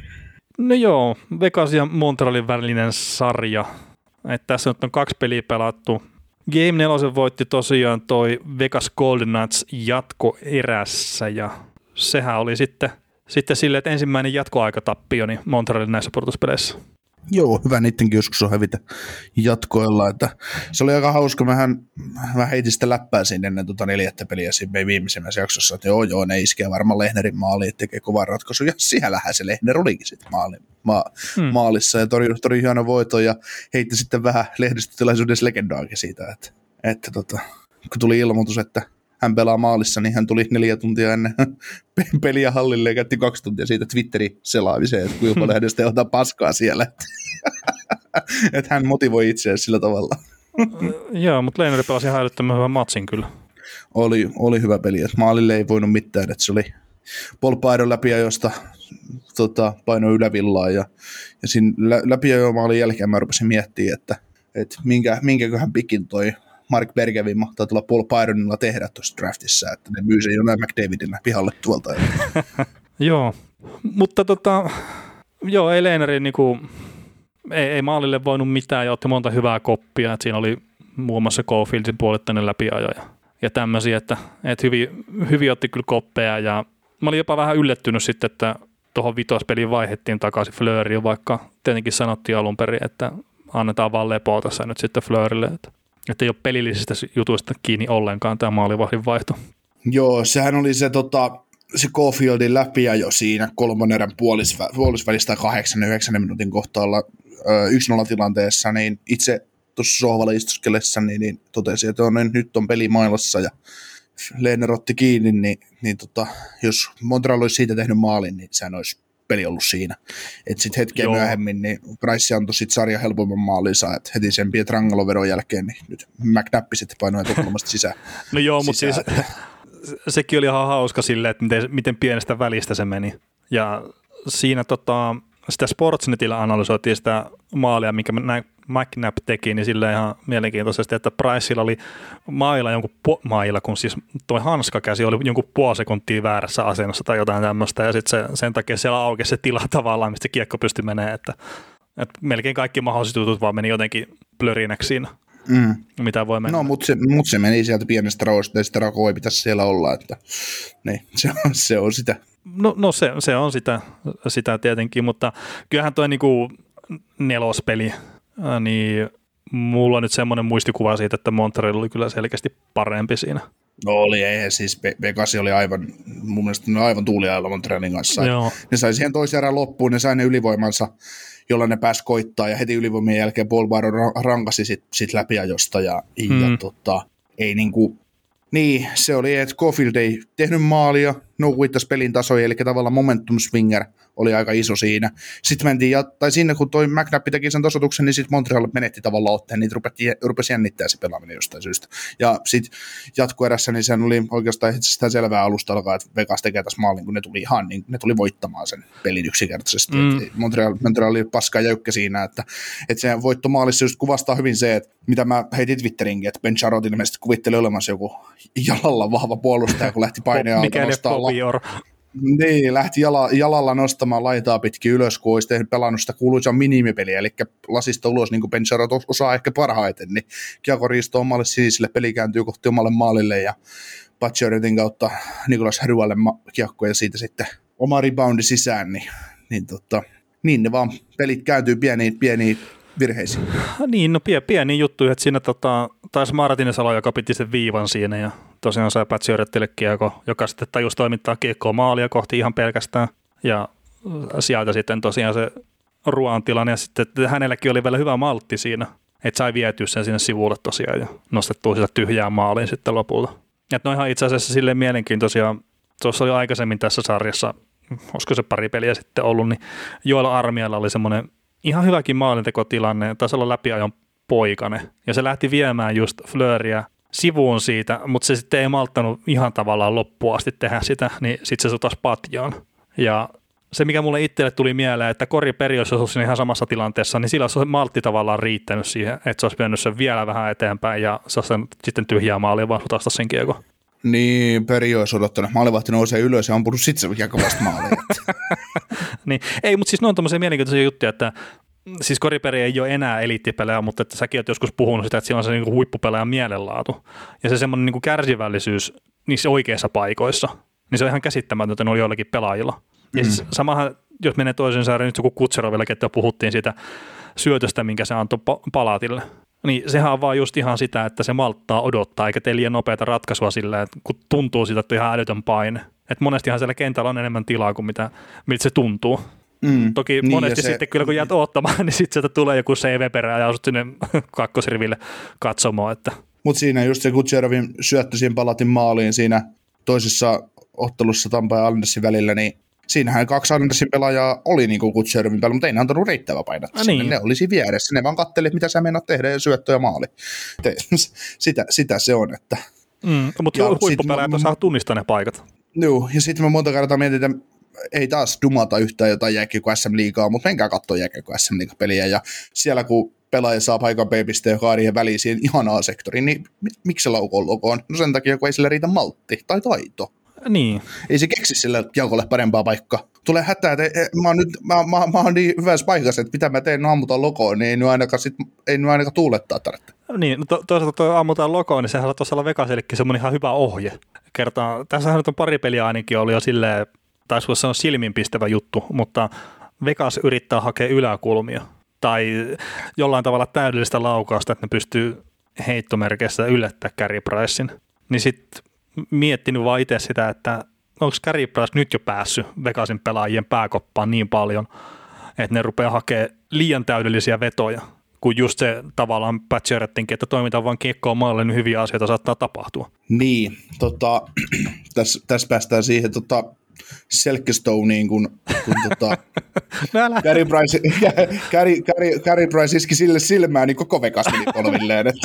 No joo, Vegas ja Montrealin välinen sarja. Et tässä nyt on kaksi peliä pelattu. Game 4 voitti tosiaan toi Vegas Golden Knights jatkoerässä ja sehän oli sitten, sitten silleen, että ensimmäinen jatkoaikatappio niin Montrealin näissä pudotuspeleissä. Joo, hyvä niidenkin joskus on hävitä jatkoilla. Että se oli aika hauska. Mähän, mä heitin sitä läppää sinne ennen tuota neljättä peliä siinä viimeisimmässä jaksossa, että joo, joo, ne iskee varmaan Lehnerin maali, että tekee kovan ratkaisu. Ja siellähän se Lehner olikin sitten maali, ma, hmm. maalissa ja tori, tori hieno voito ja heitti sitten vähän lehdistötilaisuudessa legendaakin siitä, että, että tota, kun tuli ilmoitus, että hän pelaa maalissa, niin hän tuli neljä tuntia ennen peliä hallille ja käytti kaksi tuntia siitä Twitterin selaamiseen, että kuinka paljon hänestä ottaa paskaa siellä. että hän motivoi itseään sillä tavalla. Joo, mutta Leinari pelasi ihan älyttömän hyvän matsin kyllä. Oli, oli hyvä peli, että maalille ei voinut mitään, että se oli läpi josta tota, paino ylävillaa ja, ja siinä läpi jo maalin jälkeen mä rupesin miettimään, että, että minkä, minkäköhän pikin toi Mark Bergevin mahtaa tulla Paul Byronilla tehdä tuossa draftissa, että ne myy sen jonain McDavidillä pihalle tuolta. joo, mutta tota, joo, ei Leineri niinku, ei, ei, maalille voinut mitään ja otti monta hyvää koppia, että siinä oli muun muassa Cofieldsin puolittainen läpiajo ja, ja tämmöisiä, että, että hyvin, hyvin otti kyllä koppeja ja mä olin jopa vähän yllättynyt sitten, että tuohon vitospeliin vaihettiin takaisin Flööriin, vaikka tietenkin sanottiin alun perin, että annetaan vaan lepoa tässä nyt sitten Flöörille. Että että ei ole pelillisistä jutuista kiinni ollenkaan tämä maalivahdin vaihto. Joo, sehän oli se, tota, se Cofieldin jo siinä kolmannen erän puolisvä, puolisvälistä 8-9 minuutin kohtaalla 1-0 tilanteessa, niin itse tuossa sohvalla istuskellessa niin, niin totesi, että on, nyt on peli mailassa ja Lehner otti kiinni, niin, niin tota, jos Montreal olisi siitä tehnyt maalin, niin sehän olisi peli ollut siinä. Että sitten hetkeä Joo. myöhemmin, niin Price antoi sitten sarja helpomman maalinsa, että heti sen Pietrangelo veron jälkeen, niin nyt McNappi sitten painoi tukkulmasta sisään. No joo, mutta siis sekin oli ihan hauska silleen, että miten, miten pienestä välistä se meni. Ja siinä tota, sitä Sportsnetillä analysoitiin sitä maalia, minkä näin McNabb teki, niin sillä ihan mielenkiintoisesti, että Priceilla oli mailla jonkun, po- mailla, kun siis toi hanskakäsi oli jonkun puoli sekuntia väärässä asennossa tai jotain tämmöistä, ja sitten se, sen takia siellä aukesi se tila tavallaan, mistä kiekko pystyi menemään, että, että melkein kaikki mahdolliset jutut vaan meni jotenkin plörinäksi siinä. Mm. Mitä voi mennä. No, mutta se, mut se meni sieltä pienestä raosta, ja sitä rakoa ei pitäisi siellä olla, että niin, se, on, se on sitä. No, no se, se, on sitä, sitä tietenkin, mutta kyllähän tuo niinku nelospeli niin mulla on nyt semmoinen muistikuva siitä, että Montreal oli kyllä selkeästi parempi siinä. No oli, ei, siis Vegas oli aivan, mun mielestä ne aivan tuuliailla Montrealin kanssa. Joo. Ne sai siihen toisen erään loppuun, ne sai ne ylivoimansa, jolla ne pääsi koittaa, ja heti ylivoimien jälkeen Paul Byron rankasi sit, sit läpiajosta, ja, hmm. ja tota, ei niinku, niin, se oli, että Cofield ei tehnyt maalia, no pelin tasoja, eli tavallaan momentum swinger – oli aika iso siinä. Sitten mentiin, ja, tai sinne kun toi McNabb teki sen tasotuksen, niin sitten Montreal menetti tavallaan otteen, niin rupesi, rupesi jännittää se pelaaminen jostain syystä. Ja sitten jatkoerässä, niin sen oli oikeastaan sitä selvää alusta alkaa, että Vegas tekee tässä maalin, kun ne tuli ihan, niin ne tuli voittamaan sen pelin yksinkertaisesti. Mm. Montreal, Montreal oli paska jäykkä siinä, että, että se voittomaalissa just kuvastaa hyvin se, että mitä mä heitin Twitterinkin, että Ben Charot ilmeisesti kuvitteli olemassa joku jalalla vahva puolustaja, kun lähti paineen alta nostaa. Niin, lähti jala, jalalla nostamaan laitaa pitkin ylös, kun olisi tehnyt pelannut sitä kuuluisaa minimipeliä, eli lasista ulos, niin kuin Bencharot osaa ehkä parhaiten, niin Kiako riistoo omalle sinisille, peli kääntyy kohti omalle maalille, ja Patcheretin kautta Nikolas Häryälle ma- kiekko, ja siitä sitten oma reboundi sisään, niin, niin, tota, niin ne vaan pelit kääntyy pieniin, pieniin virheisiin. Niin, no pieni, juttu, että siinä tota, taisi Martinin Salo, joka piti sen viivan siinä ja tosiaan sai Patsiorettille kiekko, joka sitten tajusi toimittaa kiekkoa maalia kohti ihan pelkästään ja sieltä sitten tosiaan se ruoan tilanne ja sitten hänelläkin oli vielä hyvä maltti siinä, että sai vietyä sen sinne sivulle tosiaan ja nostettua sitä tyhjää maaliin sitten lopulta. Että no ihan itse asiassa silleen mielenkiintoisia, tuossa oli aikaisemmin tässä sarjassa, olisiko se pari peliä sitten ollut, niin Joella Armialla oli semmoinen ihan hyväkin maalintekotilanne, taisi olla läpiajon poikane, ja se lähti viemään just Flööriä sivuun siitä, mutta se sitten ei malttanut ihan tavallaan loppuun asti tehdä sitä, niin sitten se sotas patjaan. Ja se, mikä mulle itselle tuli mieleen, että Kori Peri olisi ollut ihan samassa tilanteessa, niin sillä olisi maltti tavallaan riittänyt siihen, että se olisi vienyt sen vielä vähän eteenpäin ja se olisi sitten tyhjää maalia vaan sutasta sen kiekon. Niin, Peri olisi odottanut. Maalivahti nousee ylös ja ampunut sitten se kiekko vasta maaliin. niin, ei, mutta siis ne on tämmöisiä mielenkiintoisia juttuja, että siis koriperi ei ole enää eliittipelejä, mutta että säkin olet joskus puhunut sitä, että siinä on se niin huippupelaajan mielenlaatu. Ja se semmoinen niin kärsivällisyys niissä oikeissa paikoissa, niin se on ihan käsittämätöntä on joillakin pelaajilla. Ja siis samahan, jos menee toisen saareen, nyt joku Kutserovilla, että puhuttiin siitä syötöstä, minkä se antoi Palatille. Niin sehän on vaan just ihan sitä, että se malttaa odottaa, eikä tee liian nopeata ratkaisua sillä, että kun tuntuu sitä, että on ihan älytön paine. Että monestihan siellä kentällä on enemmän tilaa kuin mitä, miltä se tuntuu. Mm, Toki niin, monesti se, sitten kyllä kun jäät odottamaan, niin sitten sieltä tulee joku CV-perä ja asut sinne kakkosriville katsomaan. Että. Mutta siinä just se Kutserovin syöttö siihen palatin maaliin siinä toisessa ottelussa Tampa ja Andersin välillä, niin siinähän kaksi Andersin pelaajaa oli niin kuin Kutserovin päällä, mutta ei ne antanut riittävää painetta ah, niin. Ne olisi vieressä, ne vaan katteli, mitä sä meinaat tehdä ja syöttö ja maali. Te, sitä, sitä se on, että... Mm, mutta huippupelaajat osaa tunnistaa ne paikat. Joo, ja sitten me monta kertaa mietitään, ei taas dumata yhtään jotain jääkiekko SM Liigaa, mutta menkää katsoa jääkiekko SM peliä ja siellä kun pelaaja saa paikan B-piste ja kaarien väliin siihen ihanaa sektoriin, niin miksi se laukoo lokoon? No sen takia, kun ei sillä riitä maltti tai taito. Niin. Ei se keksi sillä jalkolle parempaa paikkaa. Tulee hätää, että mä oon, nyt, mä, mä, mä oon niin hyvässä paikassa, että mitä mä teen, no ammutaan lokoon, niin ei nyt ainakaan, sit, ei nyt ainakaan tuulettaa tarvitse. Niin, no to, toisaalta tuo ammutaan lokoon, niin sehän on tuossa Vegasellekin semmoinen ihan hyvä ohje. Kertaa, tässähän nyt on pari peliä ainakin oli jo silleen, taisi voisi sanoa silminpistävä juttu, mutta Vegas yrittää hakea yläkulmia tai jollain tavalla täydellistä laukausta, että ne pystyy heittomerkeissä yllättää Carey Pricein. Niin sitten miettinyt vaan itse sitä, että onko Carey Price nyt jo päässyt Vegasin pelaajien pääkoppaan niin paljon, että ne rupeaa hakemaan liian täydellisiä vetoja, kun just se tavallaan Patcherettinkin, että toimitaan vain kiekkoon maalle, niin hyviä asioita saattaa tapahtua. Niin, tota, tässä täs päästään siihen tota, Selkestoneen, kun, kun tota, no Gary, Price, Gary, Gary, Gary Price iski sille silmään, niin koko Vegas meni polvilleen.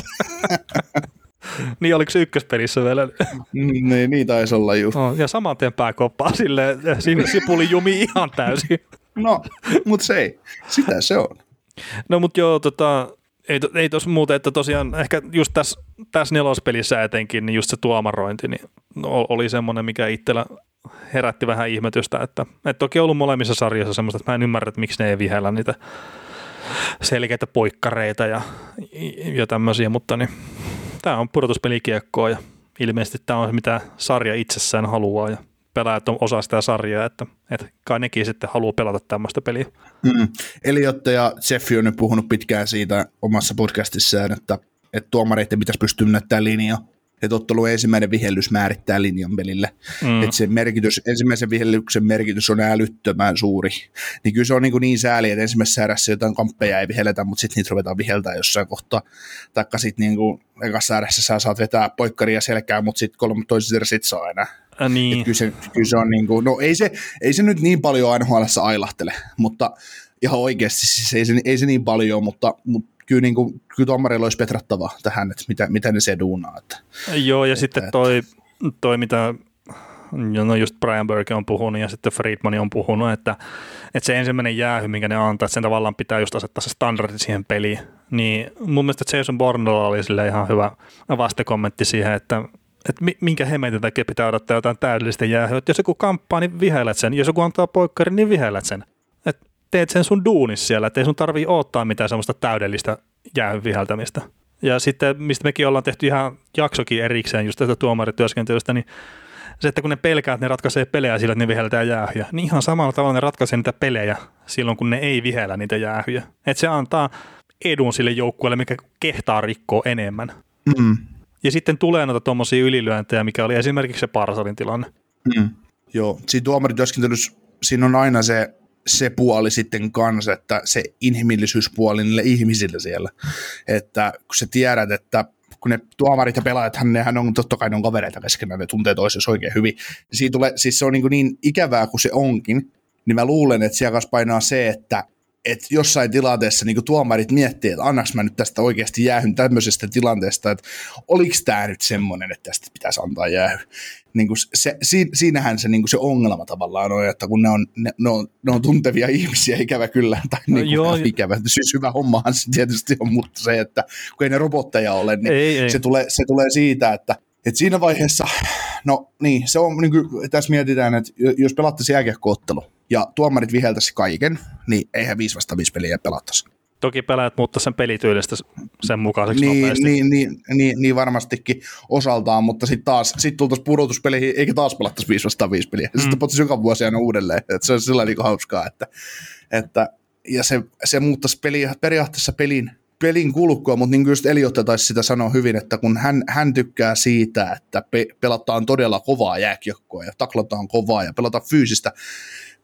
niin oliko se ykköspelissä vielä? Niin, niin taisi olla just. No, ja saman tien pääkoppaa silleen, sipuli jumi ihan täysin. no, mutta se ei. Sitä se on. No mutta joo, tota, ei, ei tuossa muuta, että tosiaan ehkä just tässä, tässä nelospelissä etenkin, niin just se tuomarointi niin oli semmoinen, mikä itsellä herätti vähän ihmetystä, että, että toki on ollut molemmissa sarjoissa semmoista, että mä en ymmärrä, että miksi ne ei vihellä niitä selkeitä poikkareita ja, ja tämmöisiä, mutta niin, tämä on pudotuspelikiekkoa ja ilmeisesti tämä on mitä sarja itsessään haluaa ja pelaajat on osa sitä sarjaa, että, että kai nekin sitten haluaa pelata tämmöistä peliä. Mm. Eliotte ja Jeffi on nyt puhunut pitkään siitä omassa podcastissaan, että, että tuomareiden pitäisi pystyä näyttämään linjaa että ottelun ensimmäinen vihellys määrittää linjan pelille. Mm. Että se merkitys, ensimmäisen vihellyksen merkitys on älyttömän suuri. Niin kyllä se on niin, kuin niin sääli, että ensimmäisessä ärässä jotain kamppeja ei vihelletä, mutta sitten niitä ruvetaan viheltää jossain kohtaa. Taikka sitten niin kuin ekassa ärässä sä saat vetää poikkaria selkään, mutta sitten kolme toisessa erässä sit saa enää. Äh, niin. kyllä, se, kyllä se on niin kuin, no ei se, ei se nyt niin paljon nhl ailahtele, mutta ihan oikeasti siis ei, se, ei se niin paljon, mutta, mutta kyllä, niin kuin, kyllä tuomarilla olisi petrattava tähän, että mitä, mitä ne se duunaa. Että, Joo, ja että, sitten toi, toi, mitä no just Brian Burke on puhunut ja sitten Friedman on puhunut, että, että se ensimmäinen jäähy, minkä ne antaa, että sen tavallaan pitää just asettaa se standardi siihen peliin, niin mun mielestä Jason Bourneilla oli sille ihan hyvä vastakommentti siihen, että, että minkä hemmetin takia pitää odottaa jotain täydellistä jäähyä, että jos joku kamppaa, niin vihellät sen, jos joku antaa poikkarin, niin vihellät sen teet sen sun duunis siellä, että ei sun tarvii odottaa mitään semmoista täydellistä jäähyn viheltämistä. Ja sitten, mistä mekin ollaan tehty ihan jaksokin erikseen just tästä tuomarityöskentelystä, niin se, että kun ne pelkää, että ne ratkaisee pelejä sillä, että ne viheltää jäähyjä, niin ihan samalla tavalla ne ratkaisee niitä pelejä silloin, kun ne ei vihellä niitä jäähyjä. Että se antaa edun sille joukkueelle, mikä kehtaa rikkoa enemmän. Mm. Ja sitten tulee noita tuommoisia ylilyöntejä, mikä oli esimerkiksi se Parsalin tilanne. Mm. Joo, siinä tuomarityöskentelyssä siinä on aina se, se puoli sitten kanssa, että se inhimillisyyspuoli niille ihmisille siellä. Että kun sä tiedät, että kun ne tuomarit ja pelaajat, nehän on totta kai ne on kavereita keskenään, ne tuntee toisensa oikein hyvin. Siitä tulee, siis se on niin, niin ikävää kuin se onkin, niin mä luulen, että siellä painaa se, että että jossain tilanteessa niin tuomarit miettii, että annaks mä nyt tästä oikeasti jäähyn tämmöisestä tilanteesta, että oliko tämä nyt semmoinen, että tästä pitäisi antaa jäähy. Niin kuin se, si, siinähän se, niin kuin se ongelma tavallaan on, että kun ne on, ne, ne on, ne on tuntevia ihmisiä, ikävä kyllä, tai niin kuin Joo. ikävä, siis hyvä hommahan se tietysti on, mutta se, että kun ei ne robotteja ole, niin ei, ei. Se, tulee, se tulee siitä, että et siinä vaiheessa, no niin, se on, niin kuin, tässä mietitään, että jos pelattaisiin jääkiekkoottelu ja tuomarit viheltäisi kaiken, niin eihän 5 vasta 5 peliä pelattaisi. Toki pelaajat muuttaa sen pelityylistä sen mukaiseksi niin, nopeasti. Niin, niin, niin, niin, varmastikin osaltaan, mutta sitten taas sit tultaisiin pudotuspeleihin, eikä taas pelattaisi 5 vastaan 5 peliä. Mm. Sitten pottaisi joka vuosi aina uudelleen. että se on sillä niin hauskaa, että, että ja se, se muuttaisi peli, periaatteessa pelin pelin kulkua, mutta niin kuin just Eliotta taisi sitä sanoa hyvin, että kun hän, hän tykkää siitä, että pe, pelataan todella kovaa jääkiekkoa ja taklataan kovaa ja pelataan fyysistä,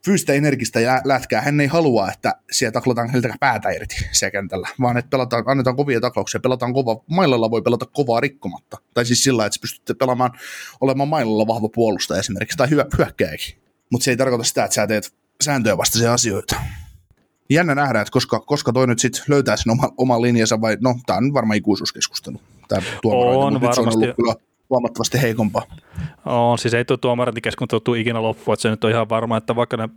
fyysistä energistä ja lätkää, hän ei halua, että siellä taklataan heiltä päätä irti siellä kentällä, vaan että pelataan, annetaan kovia taklauksia, pelataan kova, mailalla voi pelata kovaa rikkomatta. Tai siis sillä, että pystytte pelaamaan, olemaan mailalla vahva puolustaja esimerkiksi, tai hyvä hyökkääkin. Mutta se ei tarkoita sitä, että sä teet sääntöjä vastaisia asioita jännä nähdä, että koska, koska toi nyt sitten löytää sen oma, oman linjansa, vai no, tämä on varmaan ikuisuuskeskustelu. Tämä on varmasti. Se on ollut kyllä huomattavasti heikompaa. On, siis ei tuo tuomarintikeskustelu ikinä loppu, että se nyt on ihan varma, että vaikka ne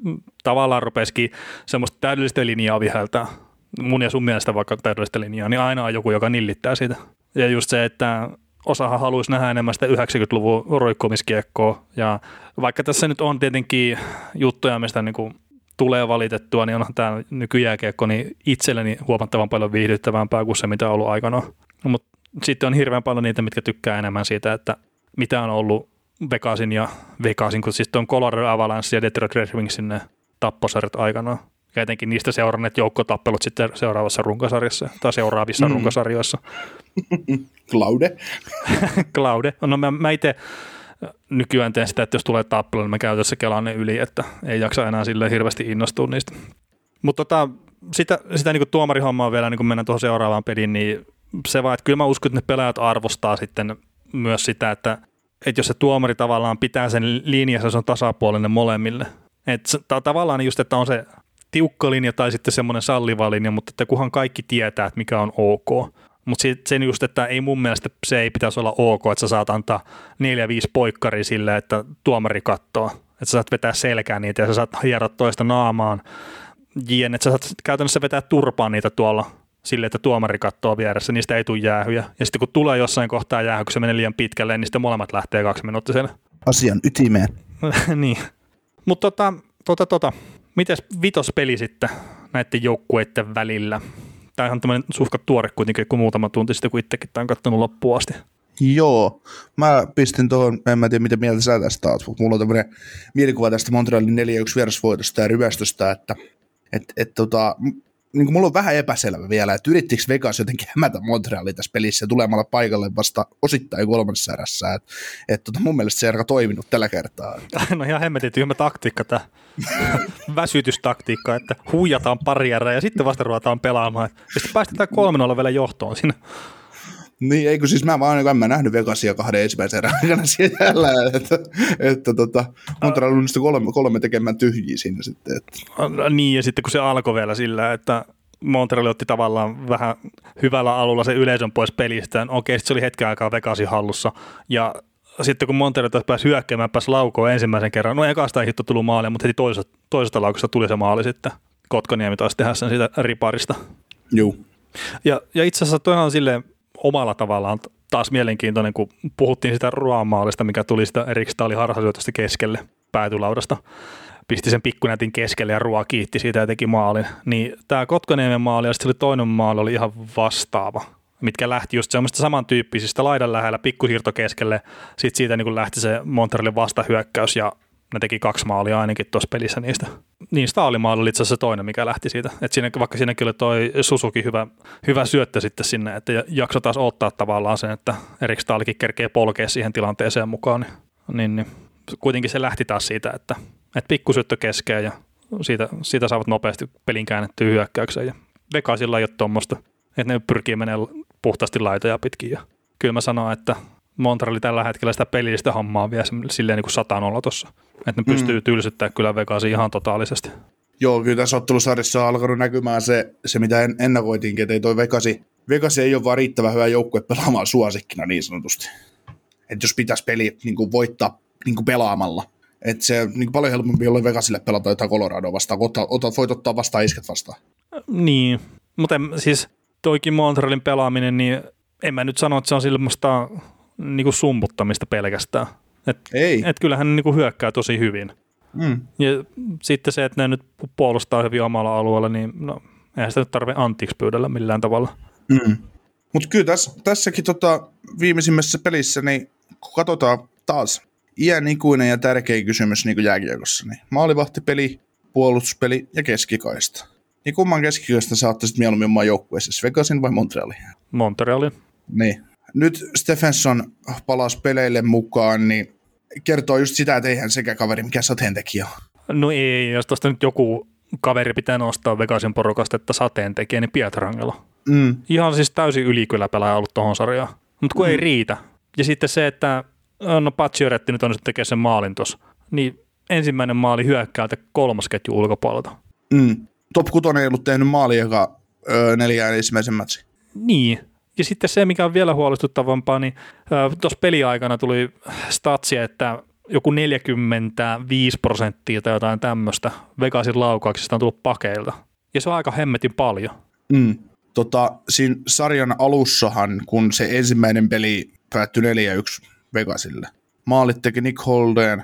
tavallaan rupesikin semmoista täydellistä linjaa viheltää, mun ja sun mielestä vaikka täydellistä linjaa, niin aina on joku, joka nillittää sitä. Ja just se, että osahan haluaisi nähdä enemmän sitä 90-luvun roikkumiskiekkoa, ja vaikka tässä nyt on tietenkin juttuja, mistä niin kuin tulee valitettua, niin onhan tämä nykyjääkiekko niin itselleni huomattavan paljon viihdyttävämpää kuin se, mitä on ollut aikana. No, mutta sitten on hirveän paljon niitä, mitkä tykkää enemmän siitä, että mitä on ollut Vegasin ja Vegasin, kun siis on Colorado Avalanche ja Detroit Red Wingsin ne tapposarjat aikana. Ja etenkin niistä seuranneet joukkotappelut sitten seuraavassa runkosarjassa tai seuraavissa mm. runkosarjoissa. Claude. Claude. No mä, mä itse nykyään teen sitä, että jos tulee tappelu, niin mä käytössä kelaan ne yli, että ei jaksa enää sille hirveästi innostua niistä. Mutta tota, sitä, sitä niin tuomarihommaa vielä, niin kun mennään tuohon seuraavaan peliin, niin se vaan, että kyllä mä uskon, että ne pelaajat arvostaa sitten myös sitä, että, että jos se tuomari tavallaan pitää sen linjassa, se on tasapuolinen molemmille. Että tavallaan just, että on se tiukka linja tai sitten semmoinen salliva linja, mutta että kunhan kaikki tietää, että mikä on ok. Mutta sen just, että ei mun mielestä se ei pitäisi olla ok, että sä saat antaa neljä viisi poikkari sille, että tuomari kattoo. Että sä saat vetää selkää niitä ja sä saat hieroa toista naamaan. Jien, että sä saat käytännössä vetää turpaan niitä tuolla sille, että tuomari kattoo vieressä, niistä ei tule jäähyjä. Ja sitten kun tulee jossain kohtaa jäähy, kun se menee liian pitkälle, niin sitten molemmat lähtee kaksi minuuttiselle. Asian ytimeen. niin. Mutta tota, tota, tota. mites vitospeli sitten näiden joukkueiden välillä? Tämä on tämmöinen suhka tuore kuitenkin, kun muutama tunti sitten, kun itsekin tämä on katsonut loppuun asti. Joo, mä pistin tuohon, en mä tiedä mitä mieltä sä tästä oot, mutta mulla on tämmöinen mielikuva tästä Montrealin 4-1 vierasvoitosta ja ryvästöstä, että et, et, tota, niin kuin mulla on vähän epäselvä vielä, että yrittikö Vegas jotenkin hämätä Montreali tässä pelissä tulemalla paikalle vasta osittain kolmannessa erässä. Että et, tota, mun mielestä se ei toiminut tällä kertaa. No ihan hemmetin tyhmä taktiikka tämä väsytystaktiikka, että huijataan pari erää ja sitten vasta ruvetaan pelaamaan. Ja sitten päästetään kolmen olla vielä johtoon siinä. Niin, eikö siis mä vaan en mä nähnyt Vegasia kahden ensimmäisen erän aikana siellä, että, että tota, Montreal on kolme, kolme tekemään tyhjiä siinä sitten. Että. Niin, ja sitten kun se alkoi vielä sillä, että Montreal otti tavallaan vähän hyvällä alulla se yleisön pois pelistä. Okei, okay, se oli hetken aikaa Vegasin hallussa. Ja sitten kun Montreal taas pääsi hyökkäämään, pääsi laukoon ensimmäisen kerran. No ekasta ei hitto tullut maalia, mutta heti toisesta, toisesta laukosta tuli se maali sitten. Kotkaniemi taas tehdä sen siitä riparista. Joo. Ja, ja itse asiassa toihan on silleen omalla tavallaan taas mielenkiintoinen, kun puhuttiin sitä ruoamaalista, mikä tuli sitä Erik Stahlin harhasyötöstä keskelle päätylaudasta. Pisti sen pikkunätin keskelle ja Ruoa kiitti siitä ja teki maalin. Niin tämä Kotkaniemen maali ja sitten oli toinen maali oli ihan vastaava mitkä lähti just semmoista samantyyppisistä laidan lähellä, pikkusiirto keskelle, sitten siitä niin lähti se Montrealin vastahyökkäys ja ne teki kaksi maalia ainakin tuossa pelissä niistä. niin Staalimaalla oli itse asiassa toinen, mikä lähti siitä. Et siinä, vaikka siinäkin oli toi Susuki hyvä, hyvä syöttö sitten sinne, että jakso taas ottaa tavallaan sen, että Erik Staalikin kerkee polkea siihen tilanteeseen mukaan, niin, niin, niin kuitenkin se lähti taas siitä, että, että pikkusyöttö keskeen ja siitä, siitä saavat nopeasti pelin käännettyä hyökkäykseen. Ja Vegasilla ei ole tuommoista, että ne pyrkii menemään puhtaasti laitoja pitkin. Ja kyllä mä sanon, että Montreali tällä hetkellä sitä pelillistä hommaa vie silleen niin kuin sataan olla tuossa. Että ne mm. pystyy tylsyttämään kyllä Vegasin ihan totaalisesti. Joo, kyllä tässä ottelusarjassa on alkanut näkymään se, se mitä en, ennakoitinkin, että ei toi Vegasi, Vegasi ei ole vaan riittävän hyvä joukkue pelaamaan suosikkina niin sanotusti. Että jos pitäisi peli niin kuin voittaa niin kuin pelaamalla, että se niin paljon helpompi olla Vegasille pelata jotain Coloradoa vastaan, kun otat, otat, voit ottaa vastaan isket vastaan. Niin, mutta siis toikin Montrealin pelaaminen, niin en mä nyt sano, että se on semmoista niin kuin sumputtamista pelkästään. Et, Ei. Et kyllähän ne niin kuin hyökkää tosi hyvin. Mm. Ja sitten se, että ne nyt puolustaa hyvin omalla alueella, niin no, eihän sitä nyt tarvitse antiiksi pyydellä millään tavalla. Mm. Mutta kyllä tässä, tässäkin tota, viimeisimmässä pelissä, niin kun katsotaan taas iän ikuinen ja tärkeä kysymys niin kuin jääkiekossa, niin maalivahtipeli, puolustuspeli ja keskikaista. Niin kumman keskikaista sä ottaisit mieluummin omaan joukkueessa, Vegasin vai Montrealin? Montrealin. Niin. Nyt Stephenson palasi peleille mukaan, niin kertoo just sitä, että eihän sekä kaveri mikä sateentekijä on. No ei, jos tuosta nyt joku kaveri pitää nostaa Vegasin porukasta, että sateentekijä, niin Pietrangelo. Mm. Ihan siis täysin ylikylä pelaaja ollut tuohon sarjaan. Mutta kun mm. ei riitä. Ja sitten se, että no Pacioretti nyt on nyt tekee sen maalin tuossa, niin ensimmäinen maali hyökkäältä kolmas ketju ulkopuolelta. Mm. Top 6 ei ollut tehnyt maali joka öö, neljään ensimmäisen matsin. Niin, ja sitten se, mikä on vielä huolestuttavampaa, niin tuossa peliaikana tuli statsia, että joku 45 prosenttia tai jotain tämmöistä Vegasin laukauksista on tullut pakeilta. Ja se on aika hemmetin paljon. Mm. Tota, siinä sarjan alussahan, kun se ensimmäinen peli päättyi 4-1 Vegasille, maalit teki Nick Holden,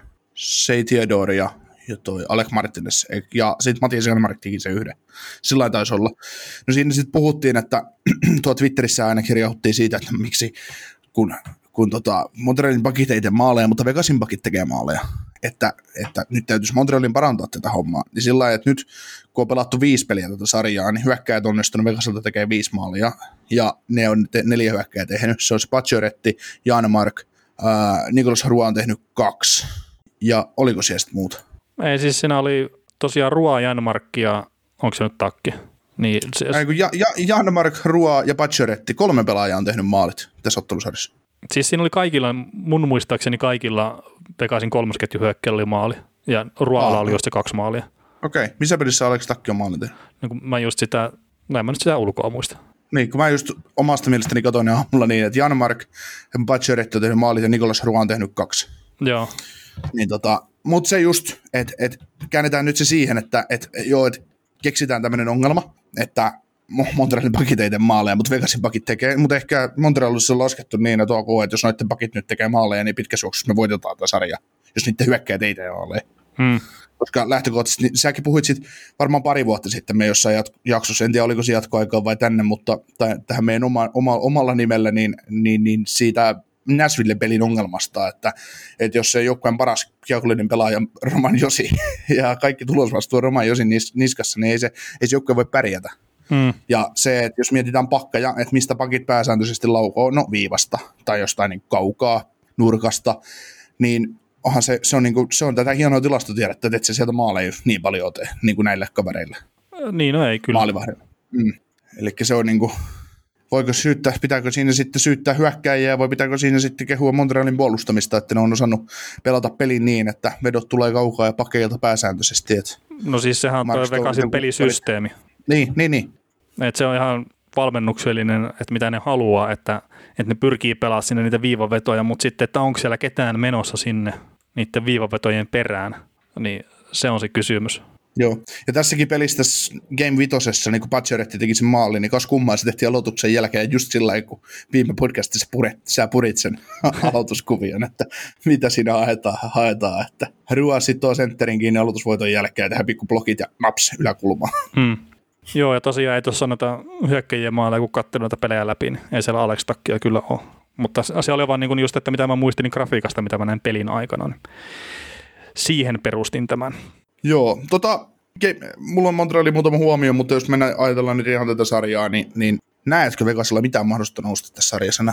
Theodore ja ja toi Alec Martinez, ja sitten Matias Janmark teki se yhden. Sillä taisi olla. No siinä sitten puhuttiin, että tuo Twitterissä aina kirjoitettiin siitä, että miksi kun, kun tota, Montrealin pakit ei tee maaleja, mutta Vegasin pakit tekee maaleja. Että, että nyt täytyisi Montrealin parantaa tätä hommaa. Niin sillä lailla, että nyt kun on pelattu viisi peliä tätä sarjaa, niin hyökkäjät onnistunut Vegasilta tekee viisi maalia, ja ne on te, neljä hyökkäjää tehnyt. Se on Spatsioretti, Jan Mark, äh, Nikolas Rua on tehnyt kaksi. Ja oliko siellä sitten muuta? Ei siis siinä oli tosiaan Rua, Janmark ja onko se nyt takki? Niin, se, Ei, kun ja, ja, Janmark, Rua ja Pacioretti, kolme pelaajaa on tehnyt maalit tässä ottelusarjassa. Siis siinä oli kaikilla, mun muistaakseni kaikilla Pekaisin kolmosketju hyökkäjällä oli maali. Ja Rualla oli just se kaksi maalia. Okei, okay. missä pelissä Alex Takki on maali tehnyt? No, kun mä just sitä, no en mä nyt sitä ulkoa muista. Niin, kun mä just omasta mielestäni katsoin aamulla niin, että Janmark ja Pacioretti on tehnyt maalit ja Nikolas Rua on tehnyt kaksi. Joo. Niin tota, mutta se just, että et, käännetään nyt se siihen, että et, joo, et keksitään tämmöinen ongelma, että Montrealin pakit ei tee maaleja, mutta Vegasin pakit tekee, mutta ehkä Montrealissa on laskettu niin, että, ok, että jos noiden pakit nyt tekee maaleja, niin pitkä me voitetaan tätä sarja, jos niiden hyökkäjät ei tee maaleja. Hmm. Koska lähtökohtaisesti, niin säkin puhuit sit varmaan pari vuotta sitten me jossain jaksossa, en tiedä oliko se jatkoaikaa vai tänne, mutta tai, tähän meidän oma, oma, omalla nimellä, niin, niin, niin siitä Nashville-pelin ongelmasta, että, että jos se joukkueen paras kiekollinen pelaaja Roman Josi ja kaikki tulosvastuu Roman Josin niskassa, niin ei se, ei se joukkue voi pärjätä. Hmm. Ja se, että jos mietitään pakkeja, että mistä pakit pääsääntöisesti laukoo, no viivasta tai jostain niin kaukaa nurkasta, niin onhan se, se, on, niin kuin, se on tätä hienoa tilastotiedettä, että et se sieltä maaleja niin paljon tee, niin kuin näille kavereille. Niin, no ei kyllä. Maalivahdilla. Mm. Eli se on niin kuin, voiko syyttää, pitääkö siinä sitten syyttää hyökkäjiä vai pitääkö siinä sitten kehua Montrealin puolustamista, että ne on osannut pelata pelin niin, että vedot tulee kaukaa ja pakeilta pääsääntöisesti. Että no siis sehän on tuo Vegasin pelisysteemi. Niin, niin, niin. Et se on ihan valmennuksellinen, että mitä ne haluaa, että, että ne pyrkii pelaamaan sinne niitä viivavetoja, mutta sitten, että onko siellä ketään menossa sinne niiden viivavetojen perään, niin se on se kysymys. Joo, ja tässäkin pelissä tässä Game Vitosessa, niin kun Pacioretti teki sen maalin, niin kas kummaa se tehtiin aloituksen jälkeen just sillä lailla, kun viime podcastissa puret, sä purit sen aloituskuvion, että mitä siinä haetaan, haetaan että Rua sitoo sentterin kiinni aloitusvoiton jälkeen, tehdään pikku blokit ja naps yläkulmaan. Hmm. Joo, ja tosiaan ei tuossa noita hyökkäjien maalla, kun katselin noita pelejä läpi, niin ei siellä Alex Takkia kyllä ole. Mutta asia oli vaan niin just, että mitä mä muistin niin grafiikasta, mitä mä näin pelin aikana, niin siihen perustin tämän. Joo, tota, ke- mulla on Montrealin muutama huomio, mutta jos mennään ajatellaan nyt ihan tätä sarjaa, niin, niin näetkö Vegasilla mitään mahdollista nousta tässä sarjassa?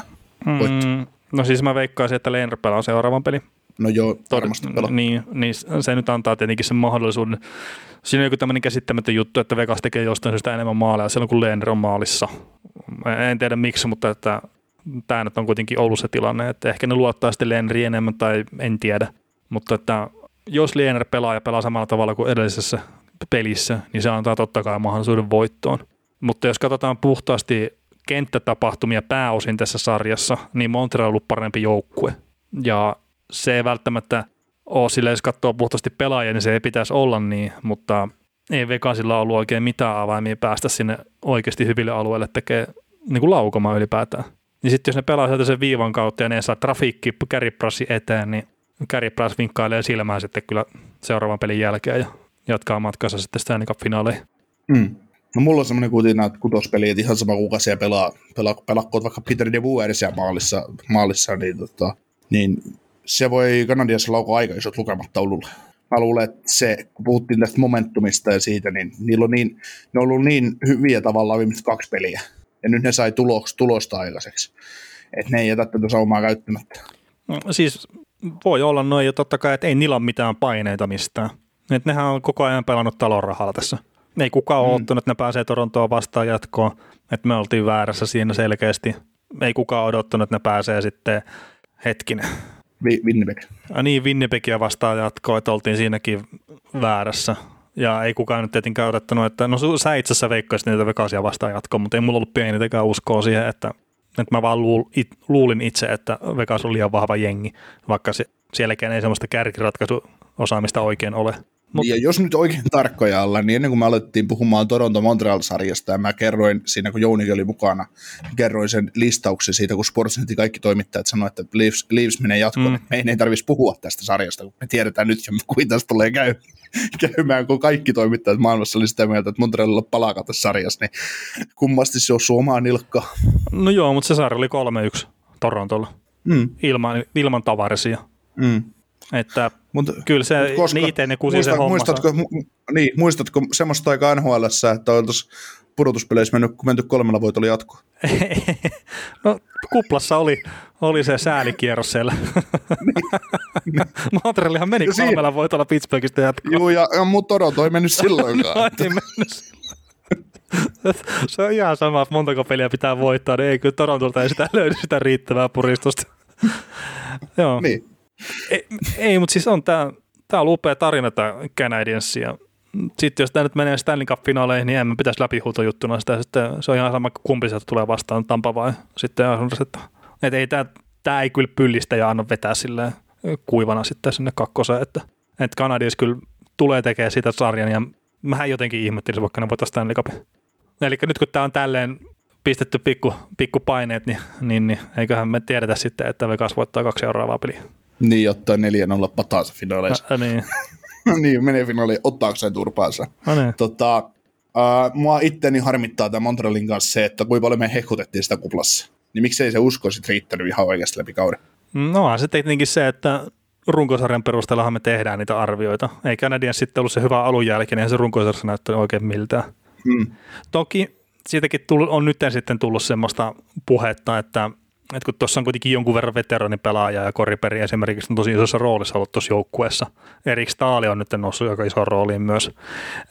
Mm, no siis mä veikkaisin, että Lehner pelaa seuraavan pelin. No joo, varmasti pelaa. Niin, niin, se nyt antaa tietenkin sen mahdollisuuden. Siinä on joku tämmöinen käsittämätön juttu, että Vegas tekee jostain syystä enemmän maaleja silloin, kun Lehner on maalissa. En tiedä miksi, mutta että tämä nyt on kuitenkin ollut se tilanne, että ehkä ne luottaa sitten Lehneriin enemmän tai en tiedä. Mutta että jos Lehner pelaa ja pelaa samalla tavalla kuin edellisessä pelissä, niin se antaa totta kai mahdollisuuden voittoon. Mutta jos katsotaan puhtaasti kenttätapahtumia pääosin tässä sarjassa, niin Montreal on ollut parempi joukkue. Ja se ei välttämättä ole sille, jos katsoo puhtaasti pelaajia, niin se ei pitäisi olla niin, mutta ei Vegasilla ollut oikein mitään avaimia päästä sinne oikeasti hyville alueille tekee niin kuin laukomaan ylipäätään. Niin sitten jos ne pelaa sieltä sen viivan kautta ja ne saa trafiikki käriprassi eteen, niin käriprass vinkkailee silmään sitten kyllä seuraavan pelin jälkeen ja jatkaa matkansa sitten Stanley Cup-finaaleihin. Mm. No mulla on semmoinen kutina, että kutospeli, että ihan sama kuka siellä pelaa, pelaa pelakkoot vaikka Peter de Boer siellä maalissa, maalissa niin, tota, niin se voi Kanadiassa laukoa aika isot lukemat taululle. Mä luulen, että se, kun puhuttiin tästä momentumista ja siitä, niin niillä on niin, ne on ollut niin hyviä tavallaan viimeiset kaksi peliä. Ja nyt ne sai tulos, tulosta aikaiseksi. Että ne ei jätä tätä saumaa käyttämättä. No, siis voi olla noin ja totta kai, että ei niillä ole mitään paineita mistään. Että nehän on koko ajan pelannut talon rahalla tässä. Ei kukaan mm. odottanut, että ne pääsee Torontoon vastaan jatkoon. Että me oltiin väärässä siinä selkeästi. Ei kukaan odottanut, että ne pääsee sitten hetkinen. Vi- Winnipeg. Ja niin, Winnipegia vastaan jatkoon, että oltiin siinäkin väärässä. Ja ei kukaan nyt tietenkään odottanut, että no sä itse asiassa veikkaisit niitä Vegasia vastaan jatkoon, mutta ei mulla ollut pienintäkään uskoa siihen, että, että mä vaan luul, it, luulin itse, että Vegas on liian vahva jengi, vaikka se, sielläkään ei semmoista kärkiratkaisuosaamista oikein ole. Mut... Ja jos nyt oikein tarkkoja ollaan, niin ennen kuin me alettiin puhumaan Toronto-Montreal-sarjasta, ja mä kerroin siinä, kun Jounikin oli mukana, kerroin sen listauksen siitä, kun Sportsnetin kaikki toimittajat sanoivat, että Leafs, Leafs menee jatkoon, mm. että meidän ei tarvitsisi puhua tästä sarjasta, kun me tiedetään nyt jo, kuinka tästä tulee käy, käymään, kun kaikki toimittajat maailmassa oli sitä mieltä, että Montrealilla palaa tässä sarjassa, niin kummasti se on suomaa nilkka. No joo, mutta se sarja oli 3-1 Torontolla, mm. ilman, ilman tavarisia. Mm. Että Mut, kyllä se, mut koska, niitä ne kusi muista, se homma muistatko, mu, niin, muistatko semmoista aikaa NHL, että oltaisiin pudotuspeleissä mennyt, kun menty kolmella voitolla jatkoa? no kuplassa oli, oli se säälikierros siellä. niin. Montrealihan meni kolmella voitolla Pittsburghista jatkoon. Joo, ja, ja mutta Toronto ei mennyt silloinkaan. no, ei mennyt silloin. se on ihan sama, että montako peliä pitää voittaa, niin ei kyllä Torontolta ei sitä löydy sitä riittävää puristusta. Joo. Niin. Ei, ei mutta siis on tämä, tämä on upea tarina tämä Canadiensia. Sitten jos tämä nyt menee Stanley Cup-finaaleihin, niin emme pitäisi läpihuutojuttuna sitä. Sitten se on ihan sama, kumpi sieltä tulee vastaan, Tampa vai sitten että, että ei tämä, tämä ei kyllä pyllistä ja anna vetää silleen kuivana sitten sinne kakkoseen, että, että Canadiens kyllä tulee tekemään sitä sarjan ja mähän jotenkin ihmettelisin, vaikka ne voitaisiin Stanley Cupin. Eli nyt kun tämä on tälleen pistetty pikku, pikku paineet, niin, niin, niin eiköhän me tiedetä sitten, että Vegas voittaa kaksi seuraavaa peliä. Niin, ottaa 4-0 pataansa finaaleissa. No, niin. niin, menee finaaliin ottaakseen turpaansa. No, niin. tota, uh, mua itteni harmittaa tämä Montrealin kanssa se, että kuinka paljon me hehkutettiin sitä kuplassa. Niin miksei se usko sitten riittänyt ihan oikeasti läpi kauden? No se tietenkin se, että runkosarjan perusteellahan me tehdään niitä arvioita. Ei Canadian sitten ollut se hyvä alun jälkeen, niin se runkosarjassa näyttänyt oikein miltään. Hmm. Toki siitäkin on nyt sitten tullut semmoista puhetta, että että kun tuossa on kuitenkin jonkun verran veteranipelaaja ja Koriperi esimerkiksi on tosi isossa roolissa ollut tuossa joukkueessa. Erik Staali on nyt noussut aika iso rooliin myös,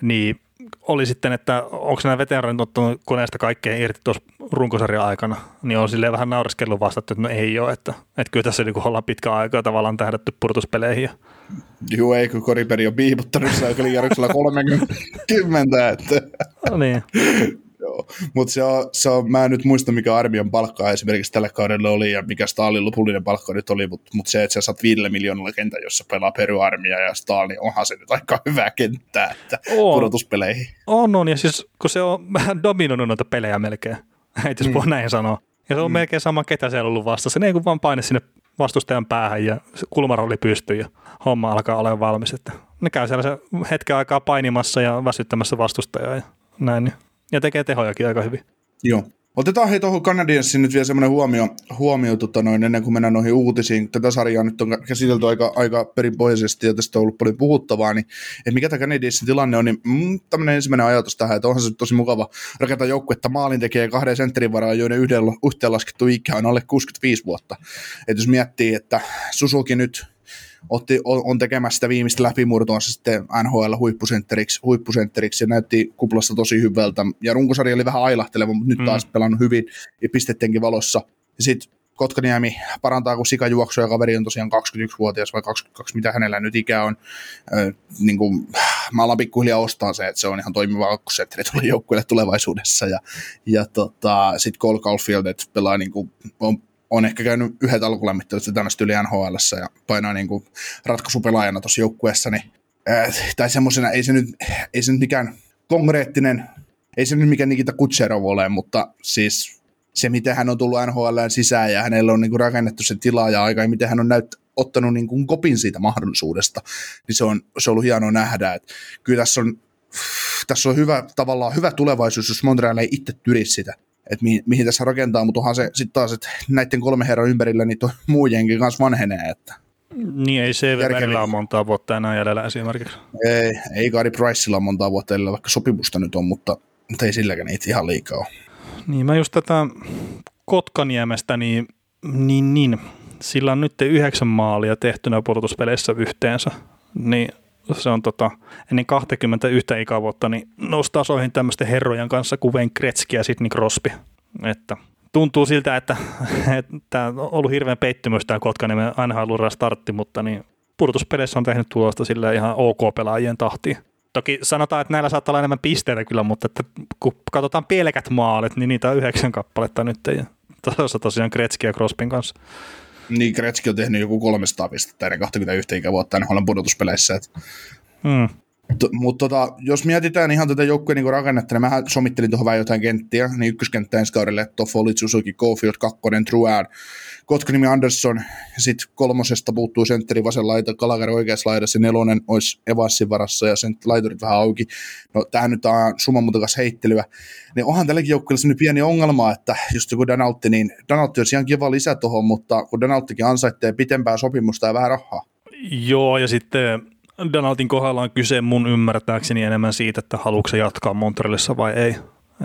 niin oli sitten, että onko nämä veteranit ottanut koneesta kaikkea irti tuossa runkosarjan aikana, niin on silleen vähän naureskellut vastattu, että no ei ole, että, että kyllä tässä niin ollaan pitkä aikaa tavallaan tähdätty purtuspeleihin. Joo, ei kun Koriperi on biiputtanut sillä 30, että... No niin. Mutta se on, se on, mä en nyt muista mikä armion palkka esimerkiksi tällä kaudella oli ja mikä Stalin lopullinen palkka nyt oli, mutta mut se, että sä saat viidellä miljoonalla kentän, jossa pelaa peruarmia ja Stalin, niin onhan se nyt aika hyvä kenttää, että on. pudotuspeleihin. On, on, ja siis kun se on vähän dominoinut noita pelejä melkein, että jos mm. voi näin sanoa. Ja se on mm. melkein sama, ketä siellä on ollut vastassa. Ne ei kun vaan paine sinne vastustajan päähän ja kulmarolli pystyy ja homma alkaa olla valmis. Että ne käy siellä se hetken aikaa painimassa ja väsyttämässä vastustajaa ja näin. Niin ja tekee tehojakin aika hyvin. Joo. Otetaan hei tuohon Canadiensiin nyt vielä semmoinen huomio, huomio tota noin, ennen kuin mennään noihin uutisiin. Tätä sarjaa nyt on käsitelty aika, aika perinpohjaisesti ja tästä on ollut paljon puhuttavaa, niin mikä tämä Canadiensin tilanne on, niin mm, tämmöinen ensimmäinen ajatus tähän, että onhan se tosi mukava rakentaa joukkuetta maalin tekee kahden sentterin varaan, joiden yhteenlaskettu ikä on alle 65 vuotta. Että jos miettii, että Susuki nyt otti, on tekemässä sitä viimeistä läpimurtoa sitten NHL huippusentteriksi, huippusentteriksi ja näytti kuplassa tosi hyvältä. Ja runkosarja oli vähän ailahteleva, mutta nyt mm. taas pelannut hyvin ja pistettenkin valossa. Ja sitten Kotkaniemi parantaa, kun sikajuoksu ja kaveri on tosiaan 21-vuotias vai 22, mitä hänellä nyt ikä on. Äh, niin kuin, mä alan pikkuhiljaa ostaa se, että se on ihan toimiva akkusetteri tulee joukkueelle tulevaisuudessa. Ja, ja tota, sitten Cole Caulfield, että pelaa niin kuin, on on ehkä käynyt yhdet alkulämmittelyt tämmöistä yli nhl ja painaa niin kuin ratkaisupelaajana tuossa joukkueessa, niin, äh, tai semmoisena, ei se nyt, ei se nyt mikään konkreettinen, ei se nyt mikään Nikita Kutserov ole, mutta siis se, miten hän on tullut NHL sisään ja hänellä on niin kuin rakennettu se tila ja aika, ja miten hän on näyt, ottanut niin kuin kopin siitä mahdollisuudesta, niin se on, se on ollut hienoa nähdä, että kyllä tässä on, tässä on hyvä, tavallaan hyvä tulevaisuus, jos Montreal ei itse tyri sitä että mihin, mihin tässä rakentaa, mutta onhan se sitten taas, että näiden kolme herran ympärillä niin tuo muu jengi kanssa vanhenee, että niin, ei se välillä ole montaa vuotta enää jäljellä esimerkiksi. Ei, ei Gary Priceilla montaa vuotta jäljellä, vaikka sopimusta nyt on, mutta, mutta ei silläkään niitä ihan liikaa ole. Niin, mä just tätä Kotkaniemestä, niin, niin, niin sillä on nyt yhdeksän maalia tehtynä pudotuspeleissä yhteensä, niin se on tota, ennen 21 ikävuotta, niin nousi tasoihin tämmöisten herrojen kanssa kuin Wayne Gretzky ja Sidney Crosby. Että tuntuu siltä, että, että on ollut hirveän pettymys tämä Kotkaniemen NHL startti, mutta niin pudotuspeleissä on tehnyt tulosta sille ihan ok pelaajien tahtiin. Toki sanotaan, että näillä saattaa olla enemmän pisteitä kyllä, mutta että kun katsotaan pielekät maalit, niin niitä on yhdeksän kappaletta nyt. Ja tuossa tosiaan Gretzky ja Crospin kanssa. Niin, Gretzky on tehnyt joku 300 pistettä ennen 21 ikävuotta NHL pudotuspeleissä. Et... Hmm. Mutta tota, jos mietitään ihan tätä joukkueen niin rakennetta, niin mähän somittelin tuohon vähän jotain kenttiä, niin ykköskenttä ensi kaudelle Toffoli, Suzuki, Caulfield, kakkonen, Truad, Kotkanimi Andersson, ja sitten kolmosesta puuttuu sentteri vasen laita, Kalakari oikeassa laidassa, nelonen olisi Evassin varassa ja sen laiturit vähän auki. No tämähän nyt on summan muutakas heittelyä. Niin onhan tälläkin joukkueella sellainen pieni ongelma, että just joku Danautti, niin Danautti olisi ihan kiva lisä tuohon, mutta kun Danauttikin ansaittee pitempää sopimusta ja vähän rahaa. Joo, ja sitten Donaldin kohdalla on kyse mun ymmärtääkseni enemmän siitä, että haluatko jatkaa Montrealissa vai ei.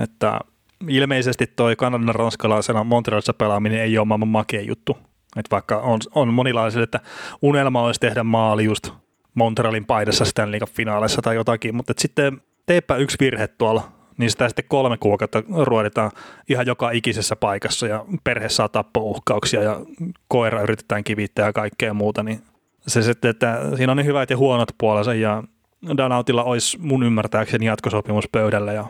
Että ilmeisesti toi Kanadan ranskalaisena Montrealissa pelaaminen ei ole maailman makea juttu. Et vaikka on, on monilaisille, että unelma olisi tehdä maali just Montrealin paidassa Stanley Cup-finaalissa tai jotakin, mutta sitten teepä yksi virhe tuolla, niin sitä sitten kolme kuukautta ruoditaan ihan joka ikisessä paikassa ja perhe saa tappouhkauksia ja koira yritetään kivittää ja kaikkea muuta, niin se sitten, että siinä on niin hyvät ja huonot puolensa ja Danautilla olisi mun ymmärtääkseni jatkosopimus pöydällä ja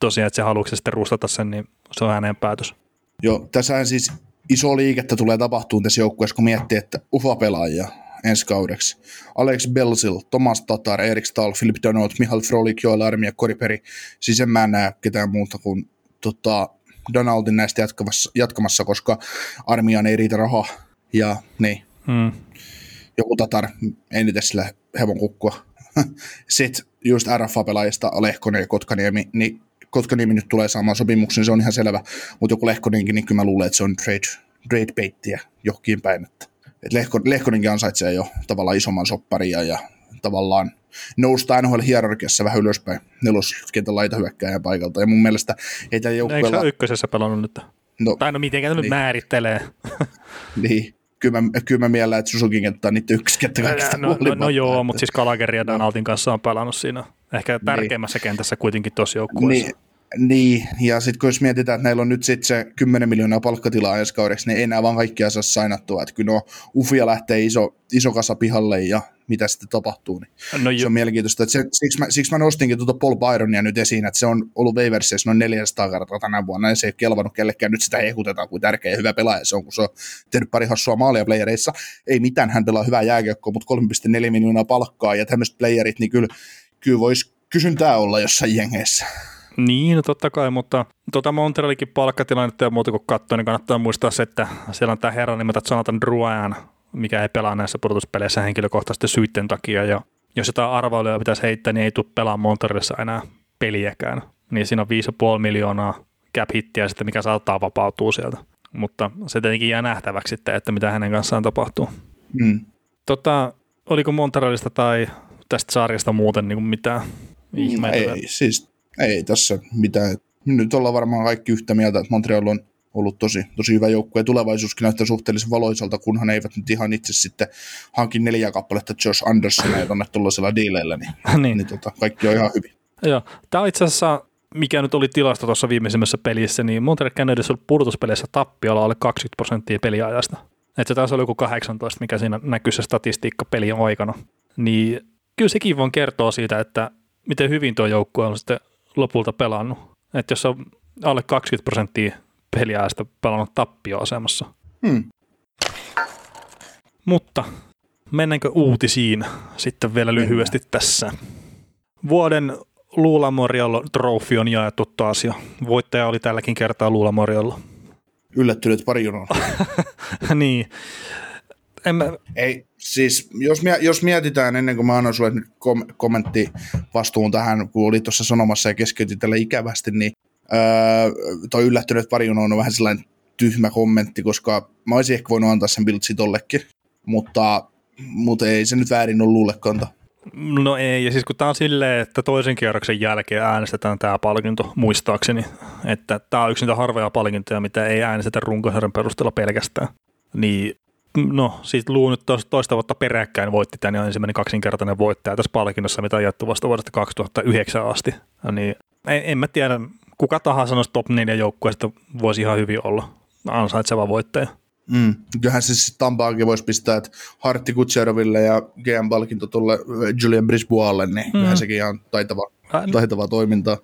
tosiaan, että se haluaisi sitten rustata sen, niin se on hänen päätös. Joo, tässä siis iso liikettä tulee tapahtumaan tässä joukkueessa, kun miettii, että UFA-pelaajia ensi kaudeksi. Alex Belsil, Thomas Tatar, Erik Stahl, Philip Donald, Mihail Frolik, Joel Armi ja Koriperi. Siis en mä näe ketään muuta kuin tota, Donaldin näistä jatkamassa, jatkamassa, koska armiaan ei riitä rahaa. Ja niin. Hmm. Joku Tatar, ei nyt sillä hevon kukkua. Sitten just RFA-pelaajista Lehkonen ja Kotkaniemi, niin Kotkaniemi nyt tulee saamaan sopimuksen, se on ihan selvä, mutta joku Lehkonenkin, niin kyllä mä luulen, että se on trade, trade baittiä johonkin päin, että, että Lehko, Lehkonenkin ansaitsee jo tavallaan isomman sopparia ja tavallaan noustaa NHL hierarkiassa vähän ylöspäin neloskentän laita hyökkääjän paikalta. Ja mun mielestä ei tällä joukkueella... Eikö se ykkösessä pelannut nyt? No, tai no miten niin. nyt määrittelee. niin, kyllä mä, kyllä mä miellän, että Susukin kenttä on niitä ykköskenttä kaikista no, no, no, joo, mutta siis Kalageri ja Donaldin kanssa on pelannut siinä ehkä niin. tärkeimmässä niin. kentässä kuitenkin tosi joukkueessa. Niin, niin, ja sitten kun jos mietitään, että näillä on nyt sitten se 10 miljoonaa palkkatilaa ensi kaudeksi, niin ei enää vaan kaikkia saa sainattua. Että kyllä no, Ufia lähtee iso, iso kasa pihalle ja mitä sitten tapahtuu. Niin no se on mielenkiintoista. Että se, siksi, mä, siksi mä nostinkin tuota Paul Byronia nyt esiin, että se on ollut Waversissa noin 400 kertaa tänä vuonna, ja se ei kelvannut kellekään. Nyt sitä hehkutetaan kuin tärkeä ja hyvä pelaaja se on, kun se on tehnyt pari hassua maalia playereissa. Ei mitään, hän pelaa hyvää jääkiekkoa, mutta 3,4 miljoonaa palkkaa, ja tämmöiset playerit, niin kyllä, kyllä voisi kysyntää olla jossain jengeissä. Niin, no totta kai, mutta tuota Montrealikin palkkatilannetta ja muuta kun katsoo, niin kannattaa muistaa se, että siellä on tämä herra nimeltä Jonathan Drouin, mikä ei pelaa näissä pudotuspeleissä henkilökohtaisesti syitten takia. Ja jos jotain arvailuja pitäisi heittää, niin ei tule pelaa Montrealissa enää peliäkään. Niin siinä on 5,5 miljoonaa cap hittiä sitten, mikä saattaa vapautua sieltä. Mutta se tietenkin jää nähtäväksi sitten, että mitä hänen kanssaan tapahtuu. Mm. Tota, oliko Montrealista tai tästä sarjasta muuten niin mitään ihmeitä? Ei, siis ei tässä mitään. Nyt ollaan varmaan kaikki yhtä mieltä, että Montreal on ollut tosi, tosi hyvä joukkue ja tulevaisuuskin näyttää suhteellisen valoisalta, kunhan eivät nyt ihan itse sitten hankin neljä kappaletta Josh Andersonia tuonne tuollaisella diileillä, niin, Niin. niin tota, kaikki on ihan hyvin. Joo. Tämä on itse asiassa, mikä nyt oli tilasto tuossa viimeisimmässä pelissä, niin Montreal Canadiens oli pudotuspeleissä tappiolla alle 20 prosenttia peliajasta. Että se taas oli joku 18, mikä siinä näkyy se statistiikka pelin aikana. Niin kyllä sekin vaan kertoo siitä, että miten hyvin tuo joukkue on sitten lopulta pelannut. Että jos on alle 20 prosenttia peliajasta pelannut tappioasemassa. Hmm. Mutta mennäänkö uutisiin sitten vielä lyhyesti tässä. Vuoden Luula Moriallo Trophy on jaettu taas ja voittaja oli tälläkin kertaa Luula Moriallo. Yllättynyt pari junaa. niin. En mä, Ei, siis jos, jos mietitään ennen kuin mä annan sulle nyt kom- kommentti vastuun tähän, kun oli tuossa sanomassa ja keskeytin tällä ikävästi, niin öö, toi yllättynyt junaa on vähän sellainen tyhmä kommentti, koska mä olisin ehkä voinut antaa sen biltsi tollekin, mutta, mutta ei se nyt väärin ollut luulle kanta. no ei, ja siis kun tämä on silleen, että toisen kierroksen jälkeen äänestetään tämä palkinto, muistaakseni, että tämä on yksi niitä harvoja palkintoja, mitä ei äänestetä runkosarjan perusteella pelkästään. Niin no, siitä Luu nyt toista vuotta peräkkäin voitti tämän ja ensimmäinen kaksinkertainen voittaja tässä palkinnossa, mitä on jaettu vasta vuodesta 2009 asti. Niin en, en mä tiedä, kuka tahansa noista top 4 joukkueista voisi ihan hyvin olla ansaitseva voittaja. Mm. Kyllähän se sitten Tampaakin voisi pistää, että Hartti Kutseroville ja GM-palkinto tuolle Julian Brisboalle, niin mm. kyllähän sekin ihan taitava, taitavaa toimintaa.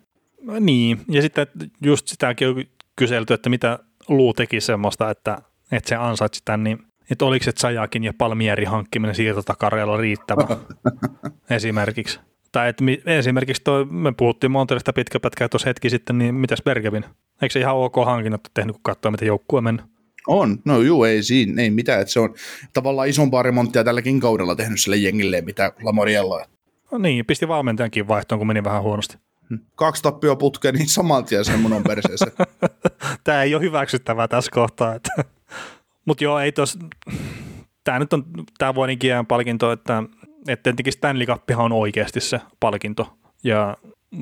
Niin, ja sitten just sitäkin on kyselty, että mitä Luu teki semmoista, että, että se ansaitsi tämän, niin että oliko se Sajakin ja Palmieri hankkiminen siirtotakareella riittävä esimerkiksi. Tai että esimerkiksi toi, me puhuttiin Monterista pitkä pätkä tuossa hetki sitten, niin mitäs Bergevin? Eikö se ihan ok hankinnat tehnyt, kun katsoo, miten joukkue on mennyt? On, no juu, ei siinä, ei mitään, että se on tavallaan isompaa remonttia tälläkin kaudella tehnyt sille jengille, mitä Lamoriella. No niin, pisti valmentajankin vaihtoon, kun meni vähän huonosti. Kaksi tappioa putkeen, niin saman tien semmoinen on perseessä. Tämä ei ole hyväksyttävää tässä kohtaa. Mutta joo, ei tos, tämä nyt on tämä GM palkinto, että, että tietenkin Stanley Cupihan on oikeasti se palkinto. Ja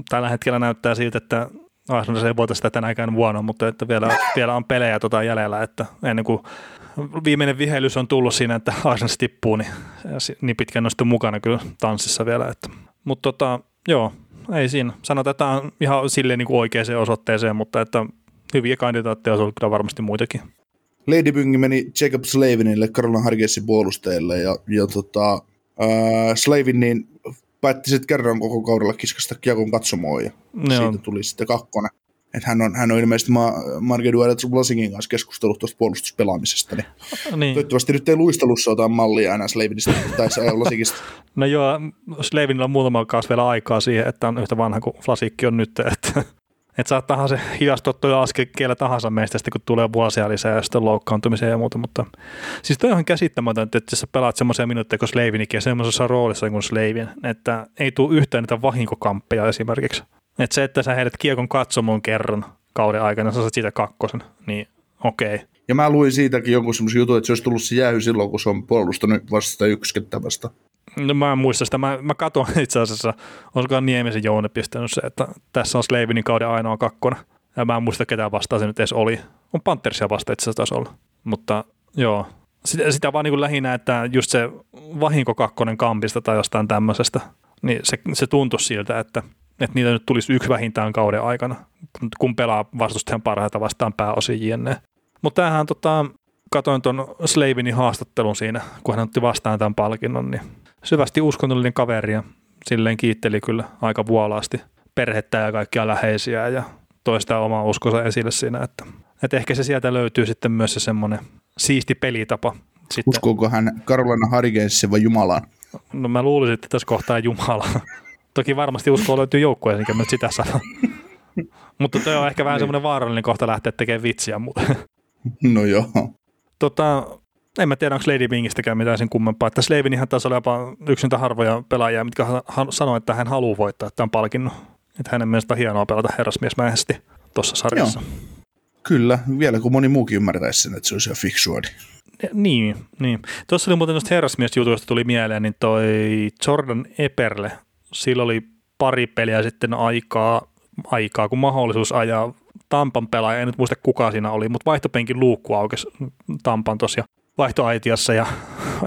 tällä hetkellä näyttää siltä, että Arsenal ei voita sitä tänäkään vuonna, mutta että vielä, vielä on pelejä tota jäljellä, että ennen kuin viimeinen vihelys on tullut siinä, että Arsenal tippuu, niin, niin pitkään on sitten mukana kyllä tanssissa vielä. Että. Mutta tota, joo, ei siinä. Sanotaan, että tämä on ihan silleen niin kuin oikeaan osoitteeseen, mutta että hyviä kandidaatteja olisi ollut kyllä varmasti muitakin. Lady Byngi meni Jacob Slavinille, Carolina Hargessin puolustajalle, ja, ja tota, äh, Slavin niin päätti sitten kerran koko kaudella kiskasta kiekon katsomoon, ja Joo. siitä tuli sitten kakkonen. Et hän, on, hän on ilmeisesti Ma- Marge Duelet Blasingin kanssa keskustellut tuosta puolustuspelaamisesta, niin Niin. toivottavasti nyt ei luistelussa ota mallia enää Slavinista tai Lasingista. No joo, Slavinilla on muutama kausi vielä aikaa siihen, että on yhtä vanha kuin Flasikki on nyt, että, että saattaahan se hidastua tuo askel kellä tahansa meistä, sitten kun tulee vuosia lisää ja sitten loukkaantumiseen ja muuta, mutta siis toi on ihan käsittämätöntä, että sä pelaat semmoisia minuutteja kuin Slavinikin ja semmoisessa roolissa kuin Slavin, että ei tule yhtään niitä vahinkokamppeja esimerkiksi. Että se, että sä heidät kiekon katsomoon kerran kauden aikana, sä saat siitä kakkosen, niin okei. Ja mä luin siitäkin jonkun semmoisen jutun, että se olisi tullut se jäähy silloin, kun se on puolustanut vasta yksikettä vasta. No mä en muista sitä. Mä, mä katon itse asiassa, olisikohan Niemisen Jouni pistänyt se, että tässä on Slavinin kauden ainoa kakkonen. Ja mä en muista ketään vastaan se nyt edes oli. On Panthersia vasta itse asiassa olla. Mutta joo, sitä, sitä vaan niin kuin lähinnä, että just se vahinko kakkonen kampista tai jostain tämmöisestä, niin se, se tuntui siltä, että, että niitä nyt tulisi yksi vähintään kauden aikana, kun pelaa vastustajan parhaita vastaan pääosin jne. Mutta tämähän tota, katoin tuon Slavinin haastattelun siinä, kun hän otti vastaan tämän palkinnon, niin syvästi uskonnollinen kaveri ja silleen kiitteli kyllä aika vuolaasti perhettä ja kaikkia läheisiä ja toista omaa uskonsa esille siinä, että, että ehkä se sieltä löytyy sitten myös se semmoinen siisti pelitapa. Sitten, Uskooko hän Carolina Hurricanesin vai Jumalaan? no mä luulisin, että tässä kohtaa Jumala. Toki varmasti uskoa löytyy joukkueeseen, enkä nyt sitä sano. Mutta toi on ehkä vähän semmoinen vaarallinen kohta lähteä tekemään vitsiä. Mutta No joo. tota, en mä tiedä, onko Lady Bingistäkään mitään sen kummempaa. Että Slavinihan taisi olla jopa yksi niitä harvoja pelaajia, mitkä sanoi, että hän haluaa voittaa tämän palkinnon. Että hänen mielestä on hienoa pelata herrasmiesmäisesti. tuossa sarjassa. Joo. Kyllä, vielä kun moni muukin ymmärtäisi sen, että se olisi ihan fiksua. Niin, niin. niin. Tuossa oli muuten noista herrasmiesjutuista tuli mieleen, niin toi Jordan Eperle, sillä oli pari peliä sitten aikaa, aikaa kun mahdollisuus ajaa Tampan pelaaja, en nyt muista kuka siinä oli, mutta vaihtopenkin luukku aukesi Tampan tosiaan vaihtoaitiossa ja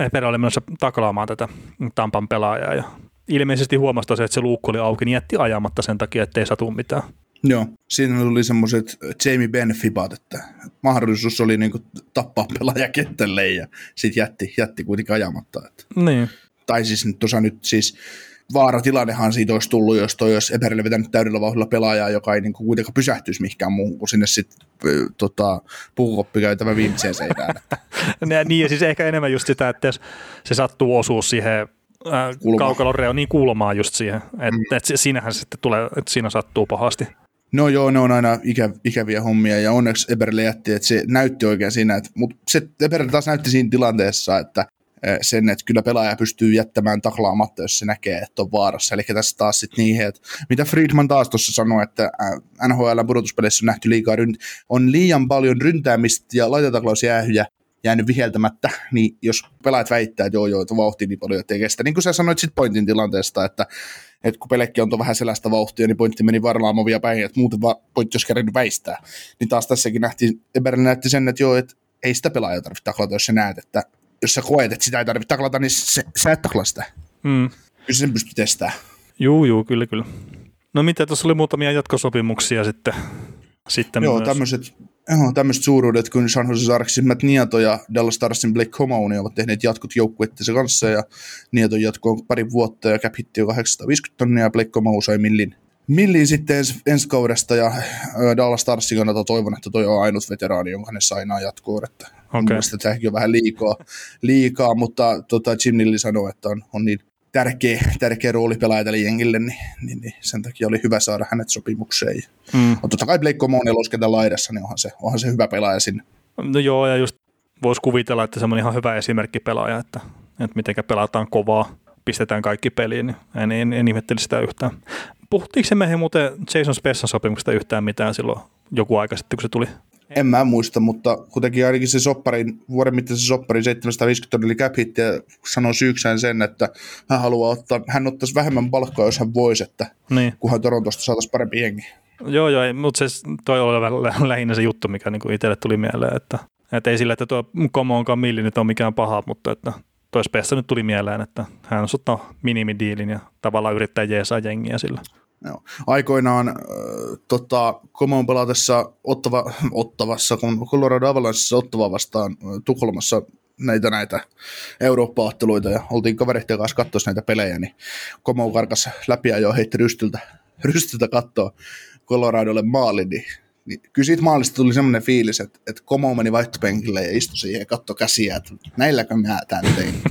Eperä oli menossa taklaamaan tätä Tampan pelaajaa ja ilmeisesti huomasi tosiaan, että se luukku oli auki, niin jätti ajamatta sen takia, ettei satu mitään. Joo, siinä tuli semmoiset Jamie Benn fibat, että mahdollisuus oli niinku tappaa pelaaja kentälle ja sitten jätti, jätti kuitenkin ajamatta. Että. Niin. Tai siis nyt tuossa nyt siis vaaratilannehan siitä olisi tullut, jos toi olisi Eperille vetänyt täydellä vauhdilla pelaajaa, joka ei niinku kuitenkaan pysähtyisi mihinkään muuhun kuin sinne sitten tota, puukoppi käytävä viimeiseen seinään. Niin, ja siis ehkä enemmän just sitä, että jos se sattuu osuus siihen äh, kaukalon reo, niin kulmaa just siihen, että mm. et siinähän sitten tulee, että siinä sattuu pahasti. No joo, ne on aina ikä, ikäviä hommia ja onneksi Eberille jätti, että se näytti oikein siinä, että, mutta se Eberille taas näytti siinä tilanteessa, että Eh, sen, että kyllä pelaaja pystyy jättämään taklaamatta, jos se näkee, että on vaarassa. Eli tässä taas sitten niihin, että mitä Friedman taas tuossa sanoi, että NHL pudotuspeleissä on nähty liikaa, on liian paljon ryntäämistä ja laitetaklausjäähyjä jäänyt viheltämättä, niin jos pelaajat väittää, että joo joo, että vauhti niin paljon, että ei kestä. Niin kuin sä sanoit sitten pointin tilanteesta, että, että kun pelekki on vähän selästä vauhtia, niin pointti meni varlaamovia päin, että muuten vaan pointti olisi kerännyt väistää. Niin taas tässäkin nähtiin, Eberle näytti sen, että joo, että ei sitä pelaajaa tarvitse taklata, jos sä näet, että jos sä koet, että sitä ei tarvitse taklata, niin se, sä et taklaa sitä. Mm. Kyllä sen pystyy testaamaan. Juu, juu, kyllä, kyllä. No mitä, tuossa oli muutamia jatkosopimuksia sitten, sitten Joo, tämmöiset, joo, tämmöiset suuruudet kuin San Jose Sharksin Matt Nieto ja Dallas Starsin Blake Comoni ovat tehneet jatkot joukkuettensa kanssa ja Nieto jatko pari vuotta ja cap hitti on 850 tonnia ja Blake Comau sai millin Millin sitten ens, ensi kaudesta ja Dallas Starsin kannalta toivon, että toi on ainut veteraani, jonka ne sainaa jatkoon. Että okay. Mielestäni tämäkin on vähän liikaa, liikaa mutta tota Jim Nilli sanoi, että on, on niin tärkeä, tärkeä rooli pelaaja tälle jengille, niin, niin, niin, sen takia oli hyvä saada hänet sopimukseen. Mm. Mutta totta kai Blake Comoney losketa laidassa, niin onhan se, onhan se hyvä pelaaja sinne. No joo, ja just voisi kuvitella, että se on ihan hyvä esimerkki pelaaja, että, että miten pelataan kovaa, pistetään kaikki peliin, niin en, en, en ihmetteli sitä yhtään. Puhuttiinko se meihin muuten Jason Spessan sopimuksesta yhtään mitään silloin joku aika sitten, kun se tuli? En mä muista, mutta kuitenkin ainakin se sopparin, vuoden mittaisen sopparin 750 tonneli cap hit ja sanoi syyksään sen, että hän haluaa ottaa, hän ottaisi vähemmän palkkaa, jos hän voisi, että niin. kunhan Torontosta saataisiin parempi jengi. Joo, joo, mutta se toi oli lähinnä se juttu, mikä niinku itselle tuli mieleen, että, että ei sillä, että tuo Komo onkaan milli nyt on mikään paha, mutta että toi Spessa nyt tuli mieleen, että hän on ottanut minimidiilin ja tavallaan yrittää jeesaa jengiä sillä. Joo. Aikoinaan äh, tota, Komon pelatessa Ottava, Ottavassa, kun Colorado Avalancheissa Ottava vastaan äh, Tukholmassa näitä näitä Eurooppa-otteluita ja oltiin kavereiden kanssa katsoa näitä pelejä, niin Komo karkas läpi ja jo heitti rystyltä, rystyltä katsoa Coloradolle maali, niin, niin kyllä siitä maalista tuli semmoinen fiilis, että, että Komo meni vaihtopenkille ja istui siihen ja katsoi käsiä, että näilläkö mä tämän tein.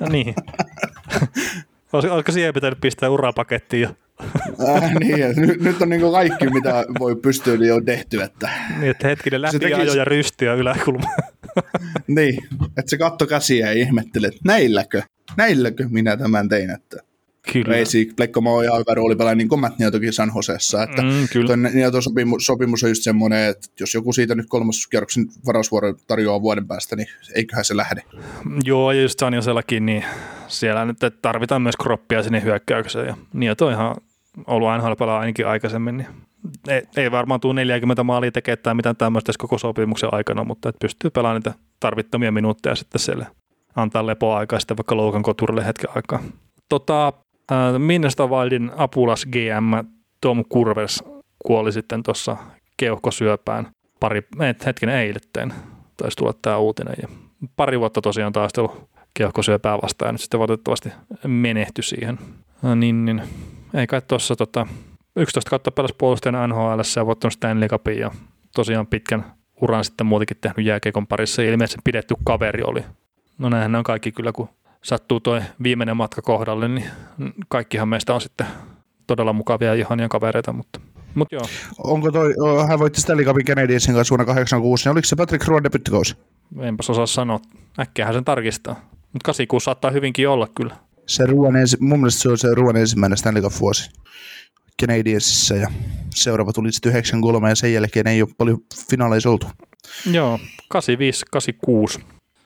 no niin. Olisiko siihen pitänyt pistää urapakettiin jo? Äh, niin, nyt, nyt on niin kaikki, mitä voi pystyä, niin on tehty. Että... Niin, että hetkinen läpi teki... ajo ja rystiä yläkulma. niin, että se katto käsiä ja ihmetteli, että näilläkö, näilläkö minä tämän tein, että Kyllä. Reisi, Plekkomo on ihan hyvä roolipelaaja, niin kuin Matt Niotokin San Josessa. Että mm, kyllä. Nioton sopimus, sopimus on just semmoinen, että jos joku siitä nyt kolmas kierroksen varausvuoro tarjoaa vuoden päästä, niin eiköhän se lähde. Joo, ja just San Josellakin, niin siellä nyt tarvitaan myös kroppia sinne hyökkäykseen. Ja Nieto on ihan ollut nhl ainakin aikaisemmin, niin ei, ei varmaan tule 40 maalia tekemään tai mitään tämmöistä koko sopimuksen aikana, mutta että pystyy pelaamaan niitä tarvittomia minuutteja sitten siellä antaa lepoaikaa sitten vaikka Loukan koturille hetken aikaa. Tota, äh, Minnesota Wildin apulas GM Tom Kurvers kuoli sitten tuossa keuhkosyöpään pari, hetken eiletteen, taisi tulla tämä uutinen. Ja pari vuotta tosiaan taistelu keuhkosyöpää vastaan ja nyt sitten valitettavasti menehtyi siihen. No niin, niin ei kai tuossa tota, 11 kautta pelas puolustajana NHL ja voittanut Stanley Cupin ja tosiaan pitkän uran sitten muutenkin tehnyt jääkiekon parissa ja ilmeisesti pidetty kaveri oli. No näinhän on kaikki kyllä, kun sattuu toi viimeinen matka kohdalle, niin kaikkihan meistä on sitten todella mukavia ja ihania kavereita, mutta Mut joo. Onko toi, hän voitti Stanley Cupin Canadiensin kanssa vuonna 86, niin oliko se Patrick Roy? Enpäs osaa sanoa. Äkkiähän sen tarkistaa. Mutta 86 saattaa hyvinkin olla kyllä. Se ruoan ensi, mun mielestä se on se ruoan ensimmäinen Stanley Cup vuosi. Canadiensissa ja seuraava tuli sitten 93 ja sen jälkeen ei ole paljon finaaleissa oltu. Joo, 85-86.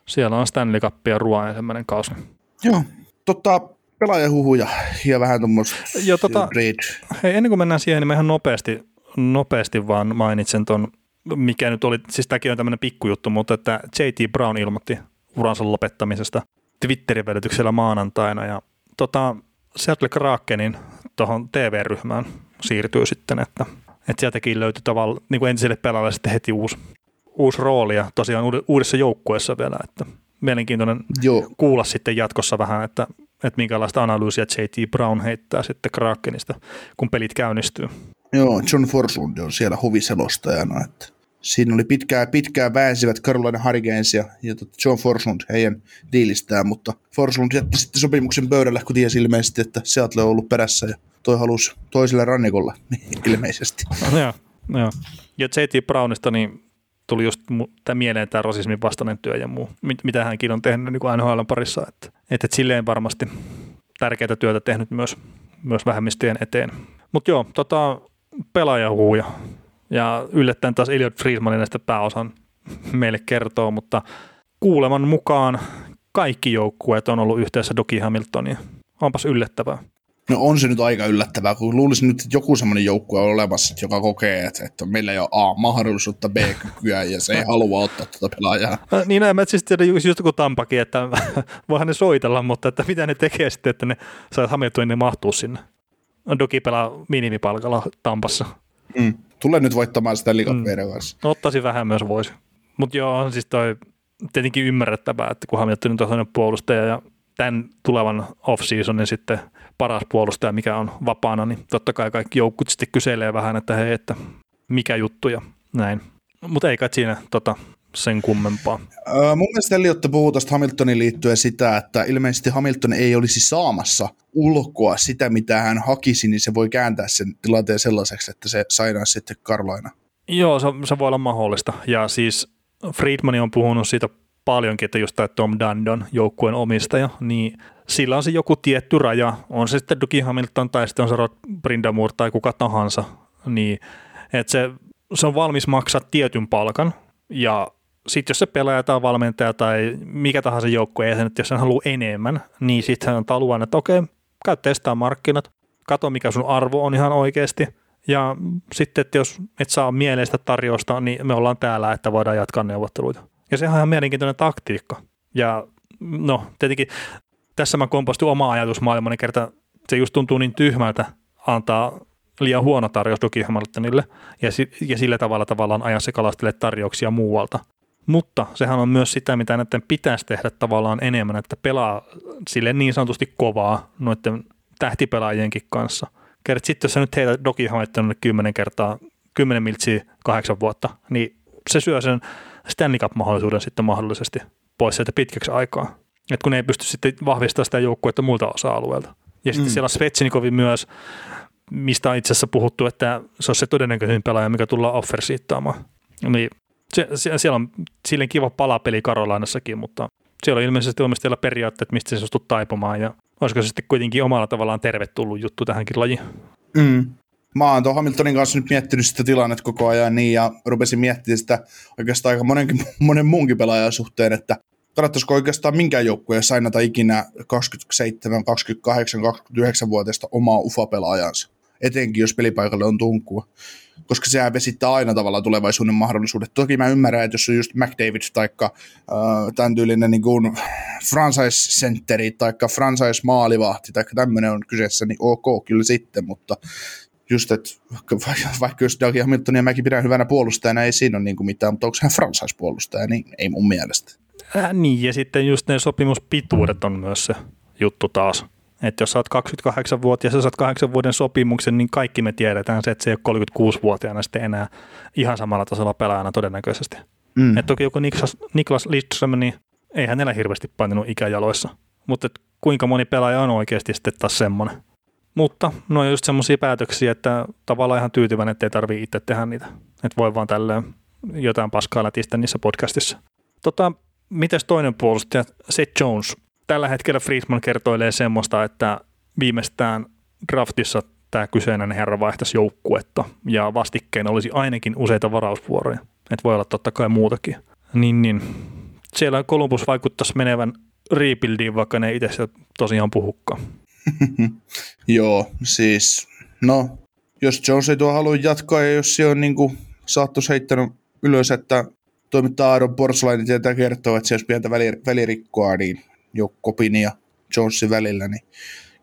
Siellä on Stanley Cup ja Ruoan ensimmäinen kausi. Joo, tota, pelaajahuhuja ja vähän tuommoista Joo, tota, hei, ennen kuin mennään siihen, niin mä ihan nopeasti, nopeasti vaan mainitsen ton, mikä nyt oli, siis tämäkin on tämmöinen pikkujuttu, mutta että J.T. Brown ilmoitti uransa lopettamisesta Twitterin välityksellä maanantaina ja tota, Seattle Krakenin tuohon TV-ryhmään siirtyy sitten, että, että sieltäkin löytyi tavallaan niin kuin entiselle pelaajalle sitten heti uusi, uusi rooli ja tosiaan uudessa joukkueessa vielä, että mielenkiintoinen Joo. kuulla sitten jatkossa vähän, että, että minkälaista analyysiä J.T. Brown heittää sitten Krakenista, kun pelit käynnistyy. Joo, John Forslund on siellä huviselostajana, että siinä oli pitkään, pitkään väänsivät Carolina Hurricanes ja, ja John Forslund heidän diilistään, mutta Forslund jätti sitten sopimuksen pöydälle, kun tiesi ilmeisesti, että Seattle on ollut perässä ja toi halusi toiselle rannikolla ilmeisesti. joo, joo. Ja J.T. Brownista niin tuli just tämä mieleen tämä rasismin vastainen työ ja muu, mitä hänkin on tehnyt niin kuin NHL parissa, että, että silleen varmasti tärkeää työtä tehnyt myös, myös vähemmistöjen eteen. Mutta joo, tota, pelaajahuuja ja yllättäen taas Elliot Friedmanin näistä pääosan meille kertoo, mutta kuuleman mukaan kaikki joukkueet on ollut yhteensä Doki Hamiltonia. Onpas yllättävää. No on se nyt aika yllättävää, kun luulisin nyt, että joku semmoinen joukkue on olemassa, joka kokee, että, että meillä ei ole A, mahdollisuutta, B, kykyä ja se ei halua ottaa tuota pelaajaa. No, niin en mä siis tiedä just kuin Tampakin, että voihan ne soitella, mutta että mitä ne tekee sitten, että ne saa Hamiltonin mahtuu sinne. Doki pelaa minimipalkalla Tampassa. Mm. Tulee nyt voittamaan sitä liikan mm. kanssa. No, ottaisi vähän myös voisi. Mutta joo, on siis toi tietenkin ymmärrettävää, että kun Hamilton on toinen puolustaja ja tämän tulevan off-seasonin sitten paras puolustaja, mikä on vapaana, niin totta kai kaikki joukkut sitten kyselee vähän, että hei, että mikä juttu ja näin. Mutta ei kai siinä tota, sen kummempaa. Öö, mun mielestä Eliotta puhuu tuosta Hamiltonin liittyen sitä, että ilmeisesti Hamilton ei olisi saamassa ulkoa sitä, mitä hän hakisi, niin se voi kääntää sen tilanteen sellaiseksi, että se sainaa sitten Karlaina. Joo, se, se voi olla mahdollista. Ja siis Friedman on puhunut siitä paljonkin, että just tämä Tom Dundon, joukkueen omistaja, niin sillä on se joku tietty raja, on se sitten Duki Hamilton tai sitten on se Rod Brindamur tai kuka tahansa, niin että se, se on valmis maksaa tietyn palkan ja sitten jos se pelaaja tai valmentaja tai mikä tahansa joukkue että jos hän haluaa enemmän, niin sitten hän antaa luvan, että okei, käy testaa markkinat, kato mikä sun arvo on ihan oikeasti, ja sitten, että jos et saa mieleistä tarjousta, niin me ollaan täällä, että voidaan jatkaa neuvotteluita. Ja sehän on ihan mielenkiintoinen taktiikka. Ja no, tietenkin tässä mä kompastun oma ajatusmaailmani niin kerta, se just tuntuu niin tyhmältä antaa liian huono tarjous Duki ja, ja sillä tavalla tavallaan ajaa se kalastele tarjouksia muualta. Mutta sehän on myös sitä, mitä näiden pitäisi tehdä tavallaan enemmän, että pelaa sille niin sanotusti kovaa noiden tähtipelaajienkin kanssa. Kert sitten jos sä nyt heitä Doki Hamiltonille kymmenen kertaa, kymmenen miltsiä kahdeksan vuotta, niin se syö sen Stanley Cup-mahdollisuuden sitten mahdollisesti pois sieltä pitkäksi aikaa. Et kun ne ei pysty sitten vahvistamaan sitä joukkuetta muilta osa-alueilta. Ja sitten mm. siellä on Svetsnikovi myös, mistä on itse asiassa puhuttu, että se on se todennäköisin pelaaja, mikä tullaan offersiittaamaan. Niin se, se, siellä on silleen kiva palapeli Karolainassakin, mutta siellä on ilmeisesti omistajalla periaatteet, mistä se suostuu taipumaan ja olisiko se sitten kuitenkin omalla tavallaan tervetullut juttu tähänkin lajiin. Mm. Mä oon tuon Hamiltonin kanssa nyt miettinyt sitä tilannetta koko ajan niin ja rupesin miettimään sitä oikeastaan aika monenkin, monen muunkin pelaajan suhteen, että kannattaisiko oikeastaan minkään joukkueen sainata ikinä 27, 28, 29-vuotiaista omaa UFA-pelaajansa, etenkin jos pelipaikalle on tunkua koska sehän vesittää aina tavallaan tulevaisuuden mahdollisuudet. Toki mä ymmärrän, että jos on just McDavid tai äh, tämän tyylinen niin kuin franchise centeri tai franchise maalivahti tai tämmöinen on kyseessä, niin ok, kyllä sitten, mutta just, että vaikka jos Doug Hamiltonia mäkin pidän hyvänä puolustajana, ei siinä ole niin kuin mitään, mutta onko hän franchise-puolustaja, niin ei mun mielestä. Äh, niin, ja sitten just ne sopimuspituudet on myös se juttu taas. Että jos sä oot 28-vuotias ja sä saat 8 vuoden sopimuksen, niin kaikki me tiedetään se, että se ei ole 36-vuotiaana sitten enää ihan samalla tasolla pelaajana todennäköisesti. Mm. Et toki joku Niklas, Niklas Lidström, niin ei hänellä hirveästi painunut ikäjaloissa. Mutta kuinka moni pelaaja on oikeasti sitten taas semmoinen. Mutta no on just semmoisia päätöksiä, että tavallaan ihan tyytyväinen, että ei tarvitse itse tehdä niitä. Että voi vaan tälleen jotain paskaa lätistä niissä podcastissa. Tota, mites toinen puolustaja, Seth Jones, tällä hetkellä Friedman kertoilee semmoista, että viimeistään draftissa tämä kyseinen herra vaihtaisi joukkuetta ja vastikkeen olisi ainakin useita varausvuoroja. Että voi olla totta kai muutakin. Niin, niin. Siellä Columbus vaikuttaisi menevän rebuildiin, vaikka ne itse tosiaan puhukkaan. Joo, siis no, jos Jones ei tuo halua jatkaa ja jos se on niin kuin Saattos heittänyt ylös, että toimittaa Aaron Porslain, niin tietää kertoo, että se olisi pientä välirikkoa niin Jokkopin ja Jonesin välillä, niin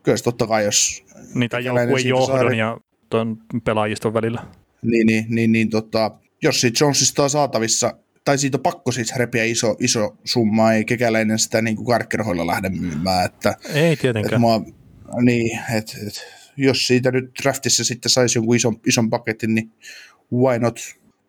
kyllä se totta kai, jos... Niitä joukkueen johdon saada... ja tuon pelaajiston välillä. Niin, niin, niin, niin tota, jos siitä Jonesista on saatavissa, tai siitä on pakko siis repiä iso, iso summa, ei kekäläinen sitä niin kuin karkkerhoilla lähde myymään. Että, ei tietenkään. Että mua, niin, että et, jos siitä nyt draftissa sitten saisi jonkun ison, ison paketin, niin why not?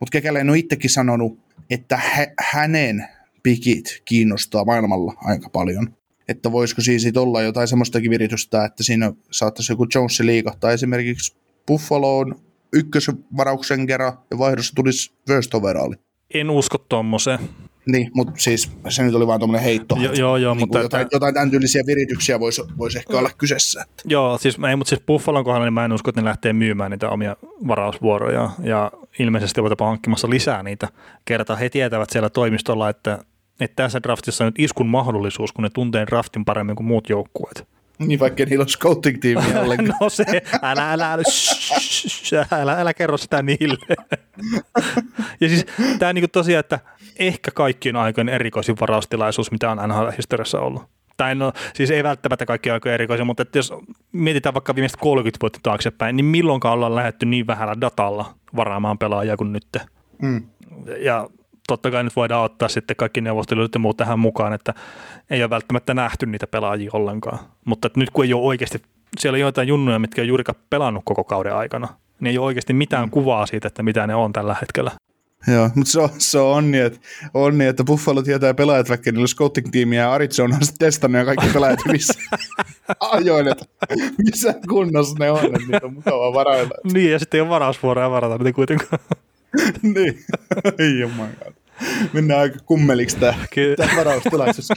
Mutta Kekäläinen on itsekin sanonut, että hä- hänen pikit kiinnostaa maailmalla aika paljon. Että voisiko siis olla jotain semmoistakin viritystä, että siinä saattaisi joku Jones liikahtaa esimerkiksi Buffaloon ykkösvarauksen kerran ja vaihdossa tulisi first overaali. En usko tuommoiseen. Niin, mutta siis se nyt oli vaan tuommoinen heitto. Jo, joo, joo, niin mutta... Jotain, että... jotain tämän tyylisiä virityksiä voisi, voisi ehkä olla kyseessä. Että. Joo, siis, ei, mutta siis Buffalon kohdalla niin mä en usko, että ne lähtee myymään niitä omia varausvuoroja ja ilmeisesti voitapa hankkimassa lisää niitä kertaa. He tietävät siellä toimistolla, että, että tässä draftissa on nyt iskun mahdollisuus, kun ne tuntee draftin paremmin kuin muut joukkueet. Niin vaikka niillä on scouting-tiimiä ollenkaan. no se, älä, älä, älä, älä, älä, älä kerro sitä niille. ja siis tämä niinku tosiaan, että ehkä kaikkien aikojen erikoisin varaustilaisuus, mitä on NHL-historiassa ollut. Tai no, siis ei välttämättä kaikki aikojen erikoisia, mutta että jos mietitään vaikka viimeiset 30 vuotta taaksepäin, niin milloinkaan ollaan lähdetty niin vähällä datalla varaamaan pelaajia kuin nyt. Mm. Ja totta kai nyt voidaan ottaa sitten kaikki neuvostelut ja muut tähän mukaan, että ei ole välttämättä nähty niitä pelaajia ollenkaan. Mutta nyt kun ei ole oikeasti, siellä on joitain junnuja, mitkä on juurikaan pelannut koko kauden aikana, niin ei ole oikeasti mitään kuvaa siitä, että mitä ne on tällä hetkellä. Joo, mutta se on, se on onni, että, onni, että Buffalo tietää pelaajat, vaikka niillä scouting-tiimiä ja Arizona on sitten testannut ja kaikki pelaajat missä ajoin, että missä kunnossa ne on, että niitä on mukava varailla. Niin, ja sitten ei ole varausvuoroja varata niitä kuitenkaan. niin, ei jumakaan. Mennään aika kummeliksi tämä, tämä varaustilaisuus.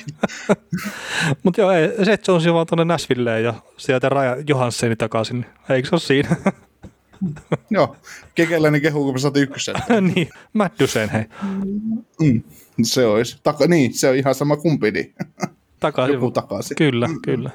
Mutta joo, ei, se on vaan tuonne Näsvilleen ja sieltä Raja Johansseni takaisin. Eikö se ole siinä? joo, kekeläinen kehu, kun me saatiin ykkösen. niin, Mättyseen hei. Mm, se olisi. Taka, niin, se on ihan sama kumpi. Niin. Takaisin. Joku takaisin. Kyllä, kyllä.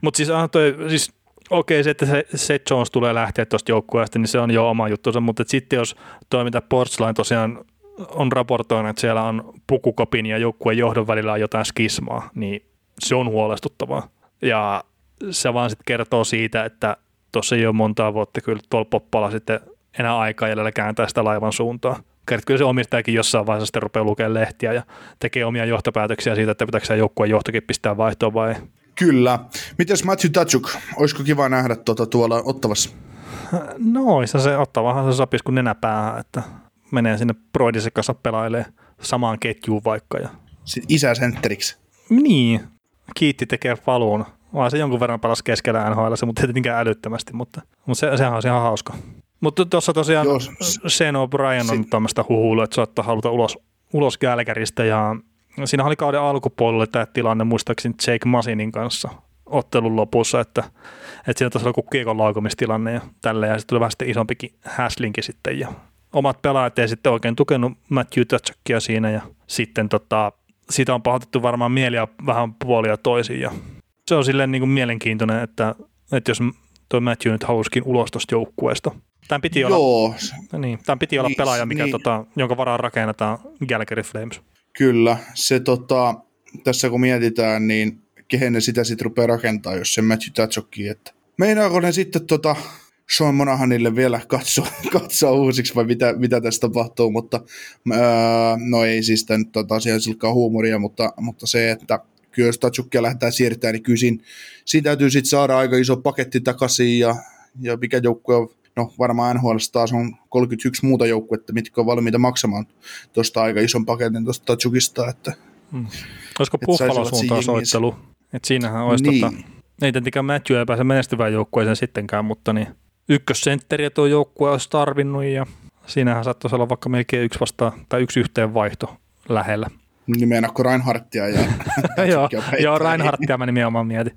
Mutta siis, toi, siis okei, se, että se, se Jones tulee lähteä tuosta joukkueesta, niin se on jo oma juttunsa, mutta sitten jos toiminta Portsline tosiaan on raportoinut, että siellä on pukukopin ja joukkueen johdon välillä on jotain skismaa, niin se on huolestuttavaa. Ja se vaan sitten kertoo siitä, että tuossa ei ole montaa vuotta kyllä tuolla poppala sitten enää aikaa jäljellä kääntää sitä laivan suuntaan. Kert, kyllä se omistajakin jossain vaiheessa sitten rupeaa lukemaan lehtiä ja tekee omia johtopäätöksiä siitä, että pitääkö se joukkueen johtokin pistää vaihtoon vai Kyllä. Mites Matthew Tatsuk? Olisiko kiva nähdä tuota tuolla Ottavassa? No, se Ottavahan se sopisi kuin nenäpäähän, että menee sinne Broidisen kanssa pelailee samaan ketjuun vaikka. Ja... Sitten isä sentteriksi. Niin, kiitti tekee paluun. Vaan se jonkun verran palasi keskellä NHL, mutta ei tietenkään älyttömästi, mutta, mutta se, sehän on ihan hauska. Mutta tuossa tosiaan Joo, Shane O'Brien on tämmöistä huhuilua, että saattaa haluta ulos, ulos Gälkäristä ja siinä oli kauden alkupuolella tämä tilanne muistaakseni Jake Masinin kanssa ottelun lopussa, että, että siinä taisi olla kiekon laukomistilanne ja tälleen, ja sitten tuli vähän sitten isompikin häslinki sitten, ja omat pelaajat ei sitten oikein tukenut Matthew Tatsakia siinä, ja sitten tota, siitä on pahoitettu varmaan mieliä vähän puolia toisiin, ja se on silleen niin kuin mielenkiintoinen, että, että jos tuo Matthew nyt halusikin ulos tuosta joukkueesta. Tämän piti olla, Joo. Niin, tämän piti olla niin, pelaaja, mikä, niin. tota, jonka varaan rakennetaan Galgary Flames. Kyllä, se tota, tässä kun mietitään, niin kehen ne sitä sitten rupeaa rakentaa, jos se Matthew Tatsokki, että meinaako ne sitten tota Sean Monahanille vielä katsoa, katsoa uusiksi vai mitä, mitä tässä tapahtuu, mutta ää, no ei siis tämä nyt tota, silkkaa huumoria, mutta, mutta se, että kyllä jos Tatsukkia lähdetään siirtämään, niin kyllä siinä, siinä täytyy sitten saada aika iso paketti takaisin ja, ja mikä joukkue on no varmaan NHL taas on 31 muuta joukkuetta, mitkä on valmiita maksamaan tuosta aika ison paketin tuosta Tatsukista. Että, hmm. Olisiko Buffalo suuntaan soittelu? Et siinähän olisi niin. tota, ei tietenkään Matthew ei pääse menestyvään joukkueeseen sittenkään, mutta niin ykkössentteriä tuo joukkue olisi tarvinnut ja siinähän saattaisi olla vaikka melkein yksi vasta tai yksi yhteen vaihto lähellä. Nimenakko Reinhardtia ja... joo, joo, Reinhardtia mä nimenomaan mietin.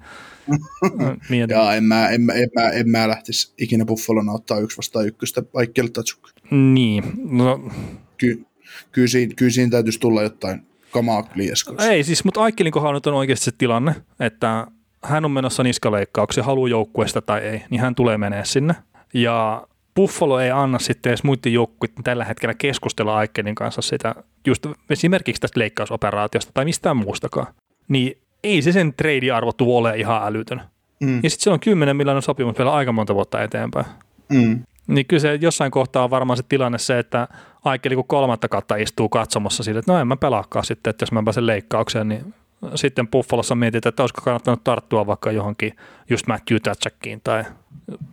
mietin. Ja en mä, en, mä, en, mä, en mä lähtisi ikinä Buffalona ottaa yksi vastaan ykköstä Aikkel Tatsuk. Niin, no... Ky, kyllä, siinä, kyllä siinä täytyisi tulla jotain kamaa lieskoksi. Ei siis, mutta Aikkelin kohdalla nyt on oikeasti se tilanne, että hän on menossa niskaleikkauksia, haluaa joukkueesta tai ei, niin hän tulee menee sinne. Ja Buffalo ei anna sitten edes muiden joukkueiden tällä hetkellä keskustella Aikkelin kanssa sitä, just esimerkiksi tästä leikkausoperaatiosta tai mistään muustakaan. Niin ei se sen trade-arvo tuo ole ihan älytön. Mm. Ja sitten se on 10 miljoonan sopimus vielä aika monta vuotta eteenpäin. Mm. Niin kyllä se jossain kohtaa on varmaan se tilanne se, että Aikeli kun kolmatta kautta istuu katsomassa sille, että no en mä pelaakaan sitten, että jos mä pääsen leikkaukseen, niin sitten Buffalossa mietitään, että olisiko kannattanut tarttua vaikka johonkin just Matthew Tatchackiin tai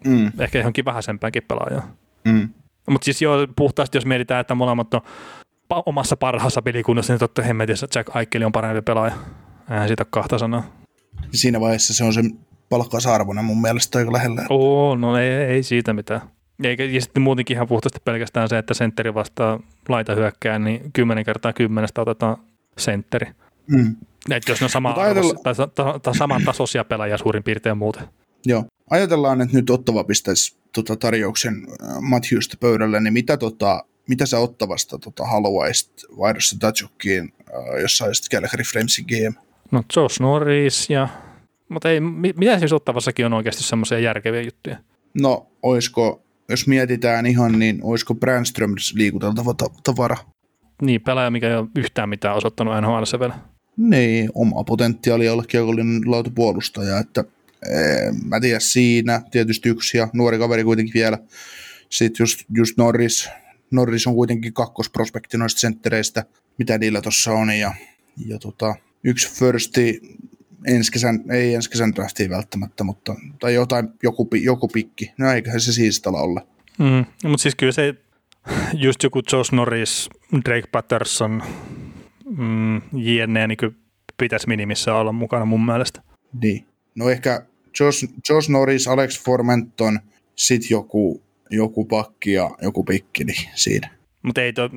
mm. ehkä johonkin vähäisempäänkin pelaajaan. Mm. Mutta siis jo puhtaasti, jos mietitään, että molemmat on omassa parhaassa pelikunnassa, niin totta hemmetissä Jack Aikeli on parempi pelaaja. Eihän siitä kahta sanaa. Siinä vaiheessa se on se palkkasarvoinen mun mielestä aika lähellä. Oo, no ei, ei siitä mitään. Eikä, ja sitten muutenkin ihan puhtaasti pelkästään se, että sentteri vastaa laita hyökkää, niin 10 kertaa kymmenestä otetaan sentteri. Mm. Että jos ne on sama ajatella... tai, tai, tai saman tasoisia pelaajia suurin piirtein muuten. Joo. Ajatellaan, että nyt Ottava pistäisi tota, tarjouksen äh, Matthewsta pöydälle, niin mitä, tota, mitä sä Ottavasta tota, haluaisit vaihdossa Tajukkiin, äh, jos saisit Calgary Flamesin GM? No Josh Norris ja... Mutta ei, mitä siis Ottavassakin on oikeasti semmoisia järkeviä juttuja? No, oisko, jos mietitään ihan, niin olisiko Brandströms liikuteltava tavara? Niin, pelaaja, mikä ei ole yhtään mitään osoittanut NHL vielä. Niin, oma potentiaali olla kiekollinen laatupuolustaja, että ee, mä tiedän siinä, tietysti yksi ja nuori kaveri kuitenkin vielä. Sitten just, just Norris, Norris on kuitenkin kakkosprospekti noista senttereistä, mitä niillä tuossa on, ja, ja tota, yksi firsti ensi kesän, ei ensi kesän draftiin välttämättä, mutta, tai jotain, joku, joku pikki. No eiköhän se siistalla olla. Mm, mutta siis kyllä se, just joku Josh Norris, Drake Patterson, jne, niin pitäisi minimissä olla mukana mun mielestä. Niin. No ehkä Josh, Josh Norris, Alex Formenton, sit joku, joku pakki ja joku pikki niin siinä. Mutta ei, to,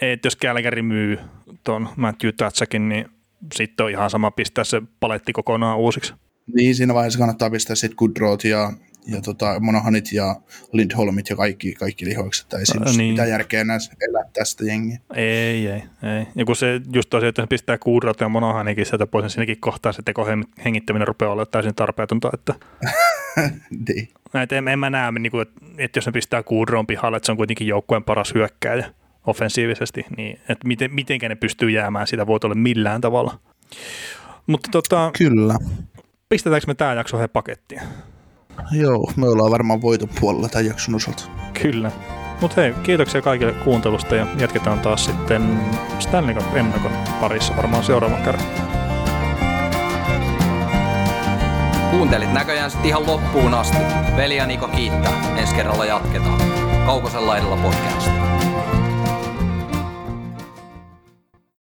ei jos Calgary myy tuon Matthew Tatsakin, niin sitten on ihan sama pistää se paletti kokonaan uusiksi. Niin, siinä vaiheessa kannattaa pistää sitten Goodroth ja, ja tota, Monohanit ja Lindholmit ja kaikki, kaikki lihoikset. Ei siinä niin. mitään järkeä näissä elää tästä jengiä. Ei, ei, ei. Ja kun se just tosiaan, että pistää Goodroth ja Monahanikin sieltä pois, niin siinäkin kohtaa se tekohengittäminen rupeaa olemaan täysin tarpeetonta. Että... niin. Että en, en mä näe, niin kuin, että, että jos ne pistää Goodrown pihalle, että se on kuitenkin joukkueen paras hyökkääjä offensiivisesti, niin että miten, mitenkä ne pystyy jäämään sitä olla millään tavalla. Mutta tota, Kyllä. Pistetäänkö me tämä jakso he pakettiin? Joo, me ollaan varmaan voiton puolella tämän jakson osalta. Kyllä. Mutta hei, kiitoksia kaikille kuuntelusta ja jatketaan taas sitten Stanley Cup ennakon parissa varmaan seuraavan kerran. Kuuntelit näköjään sitten ihan loppuun asti. Veli ja Niko kiittää. Ensi kerralla jatketaan. Kaukosella laidalla podcast.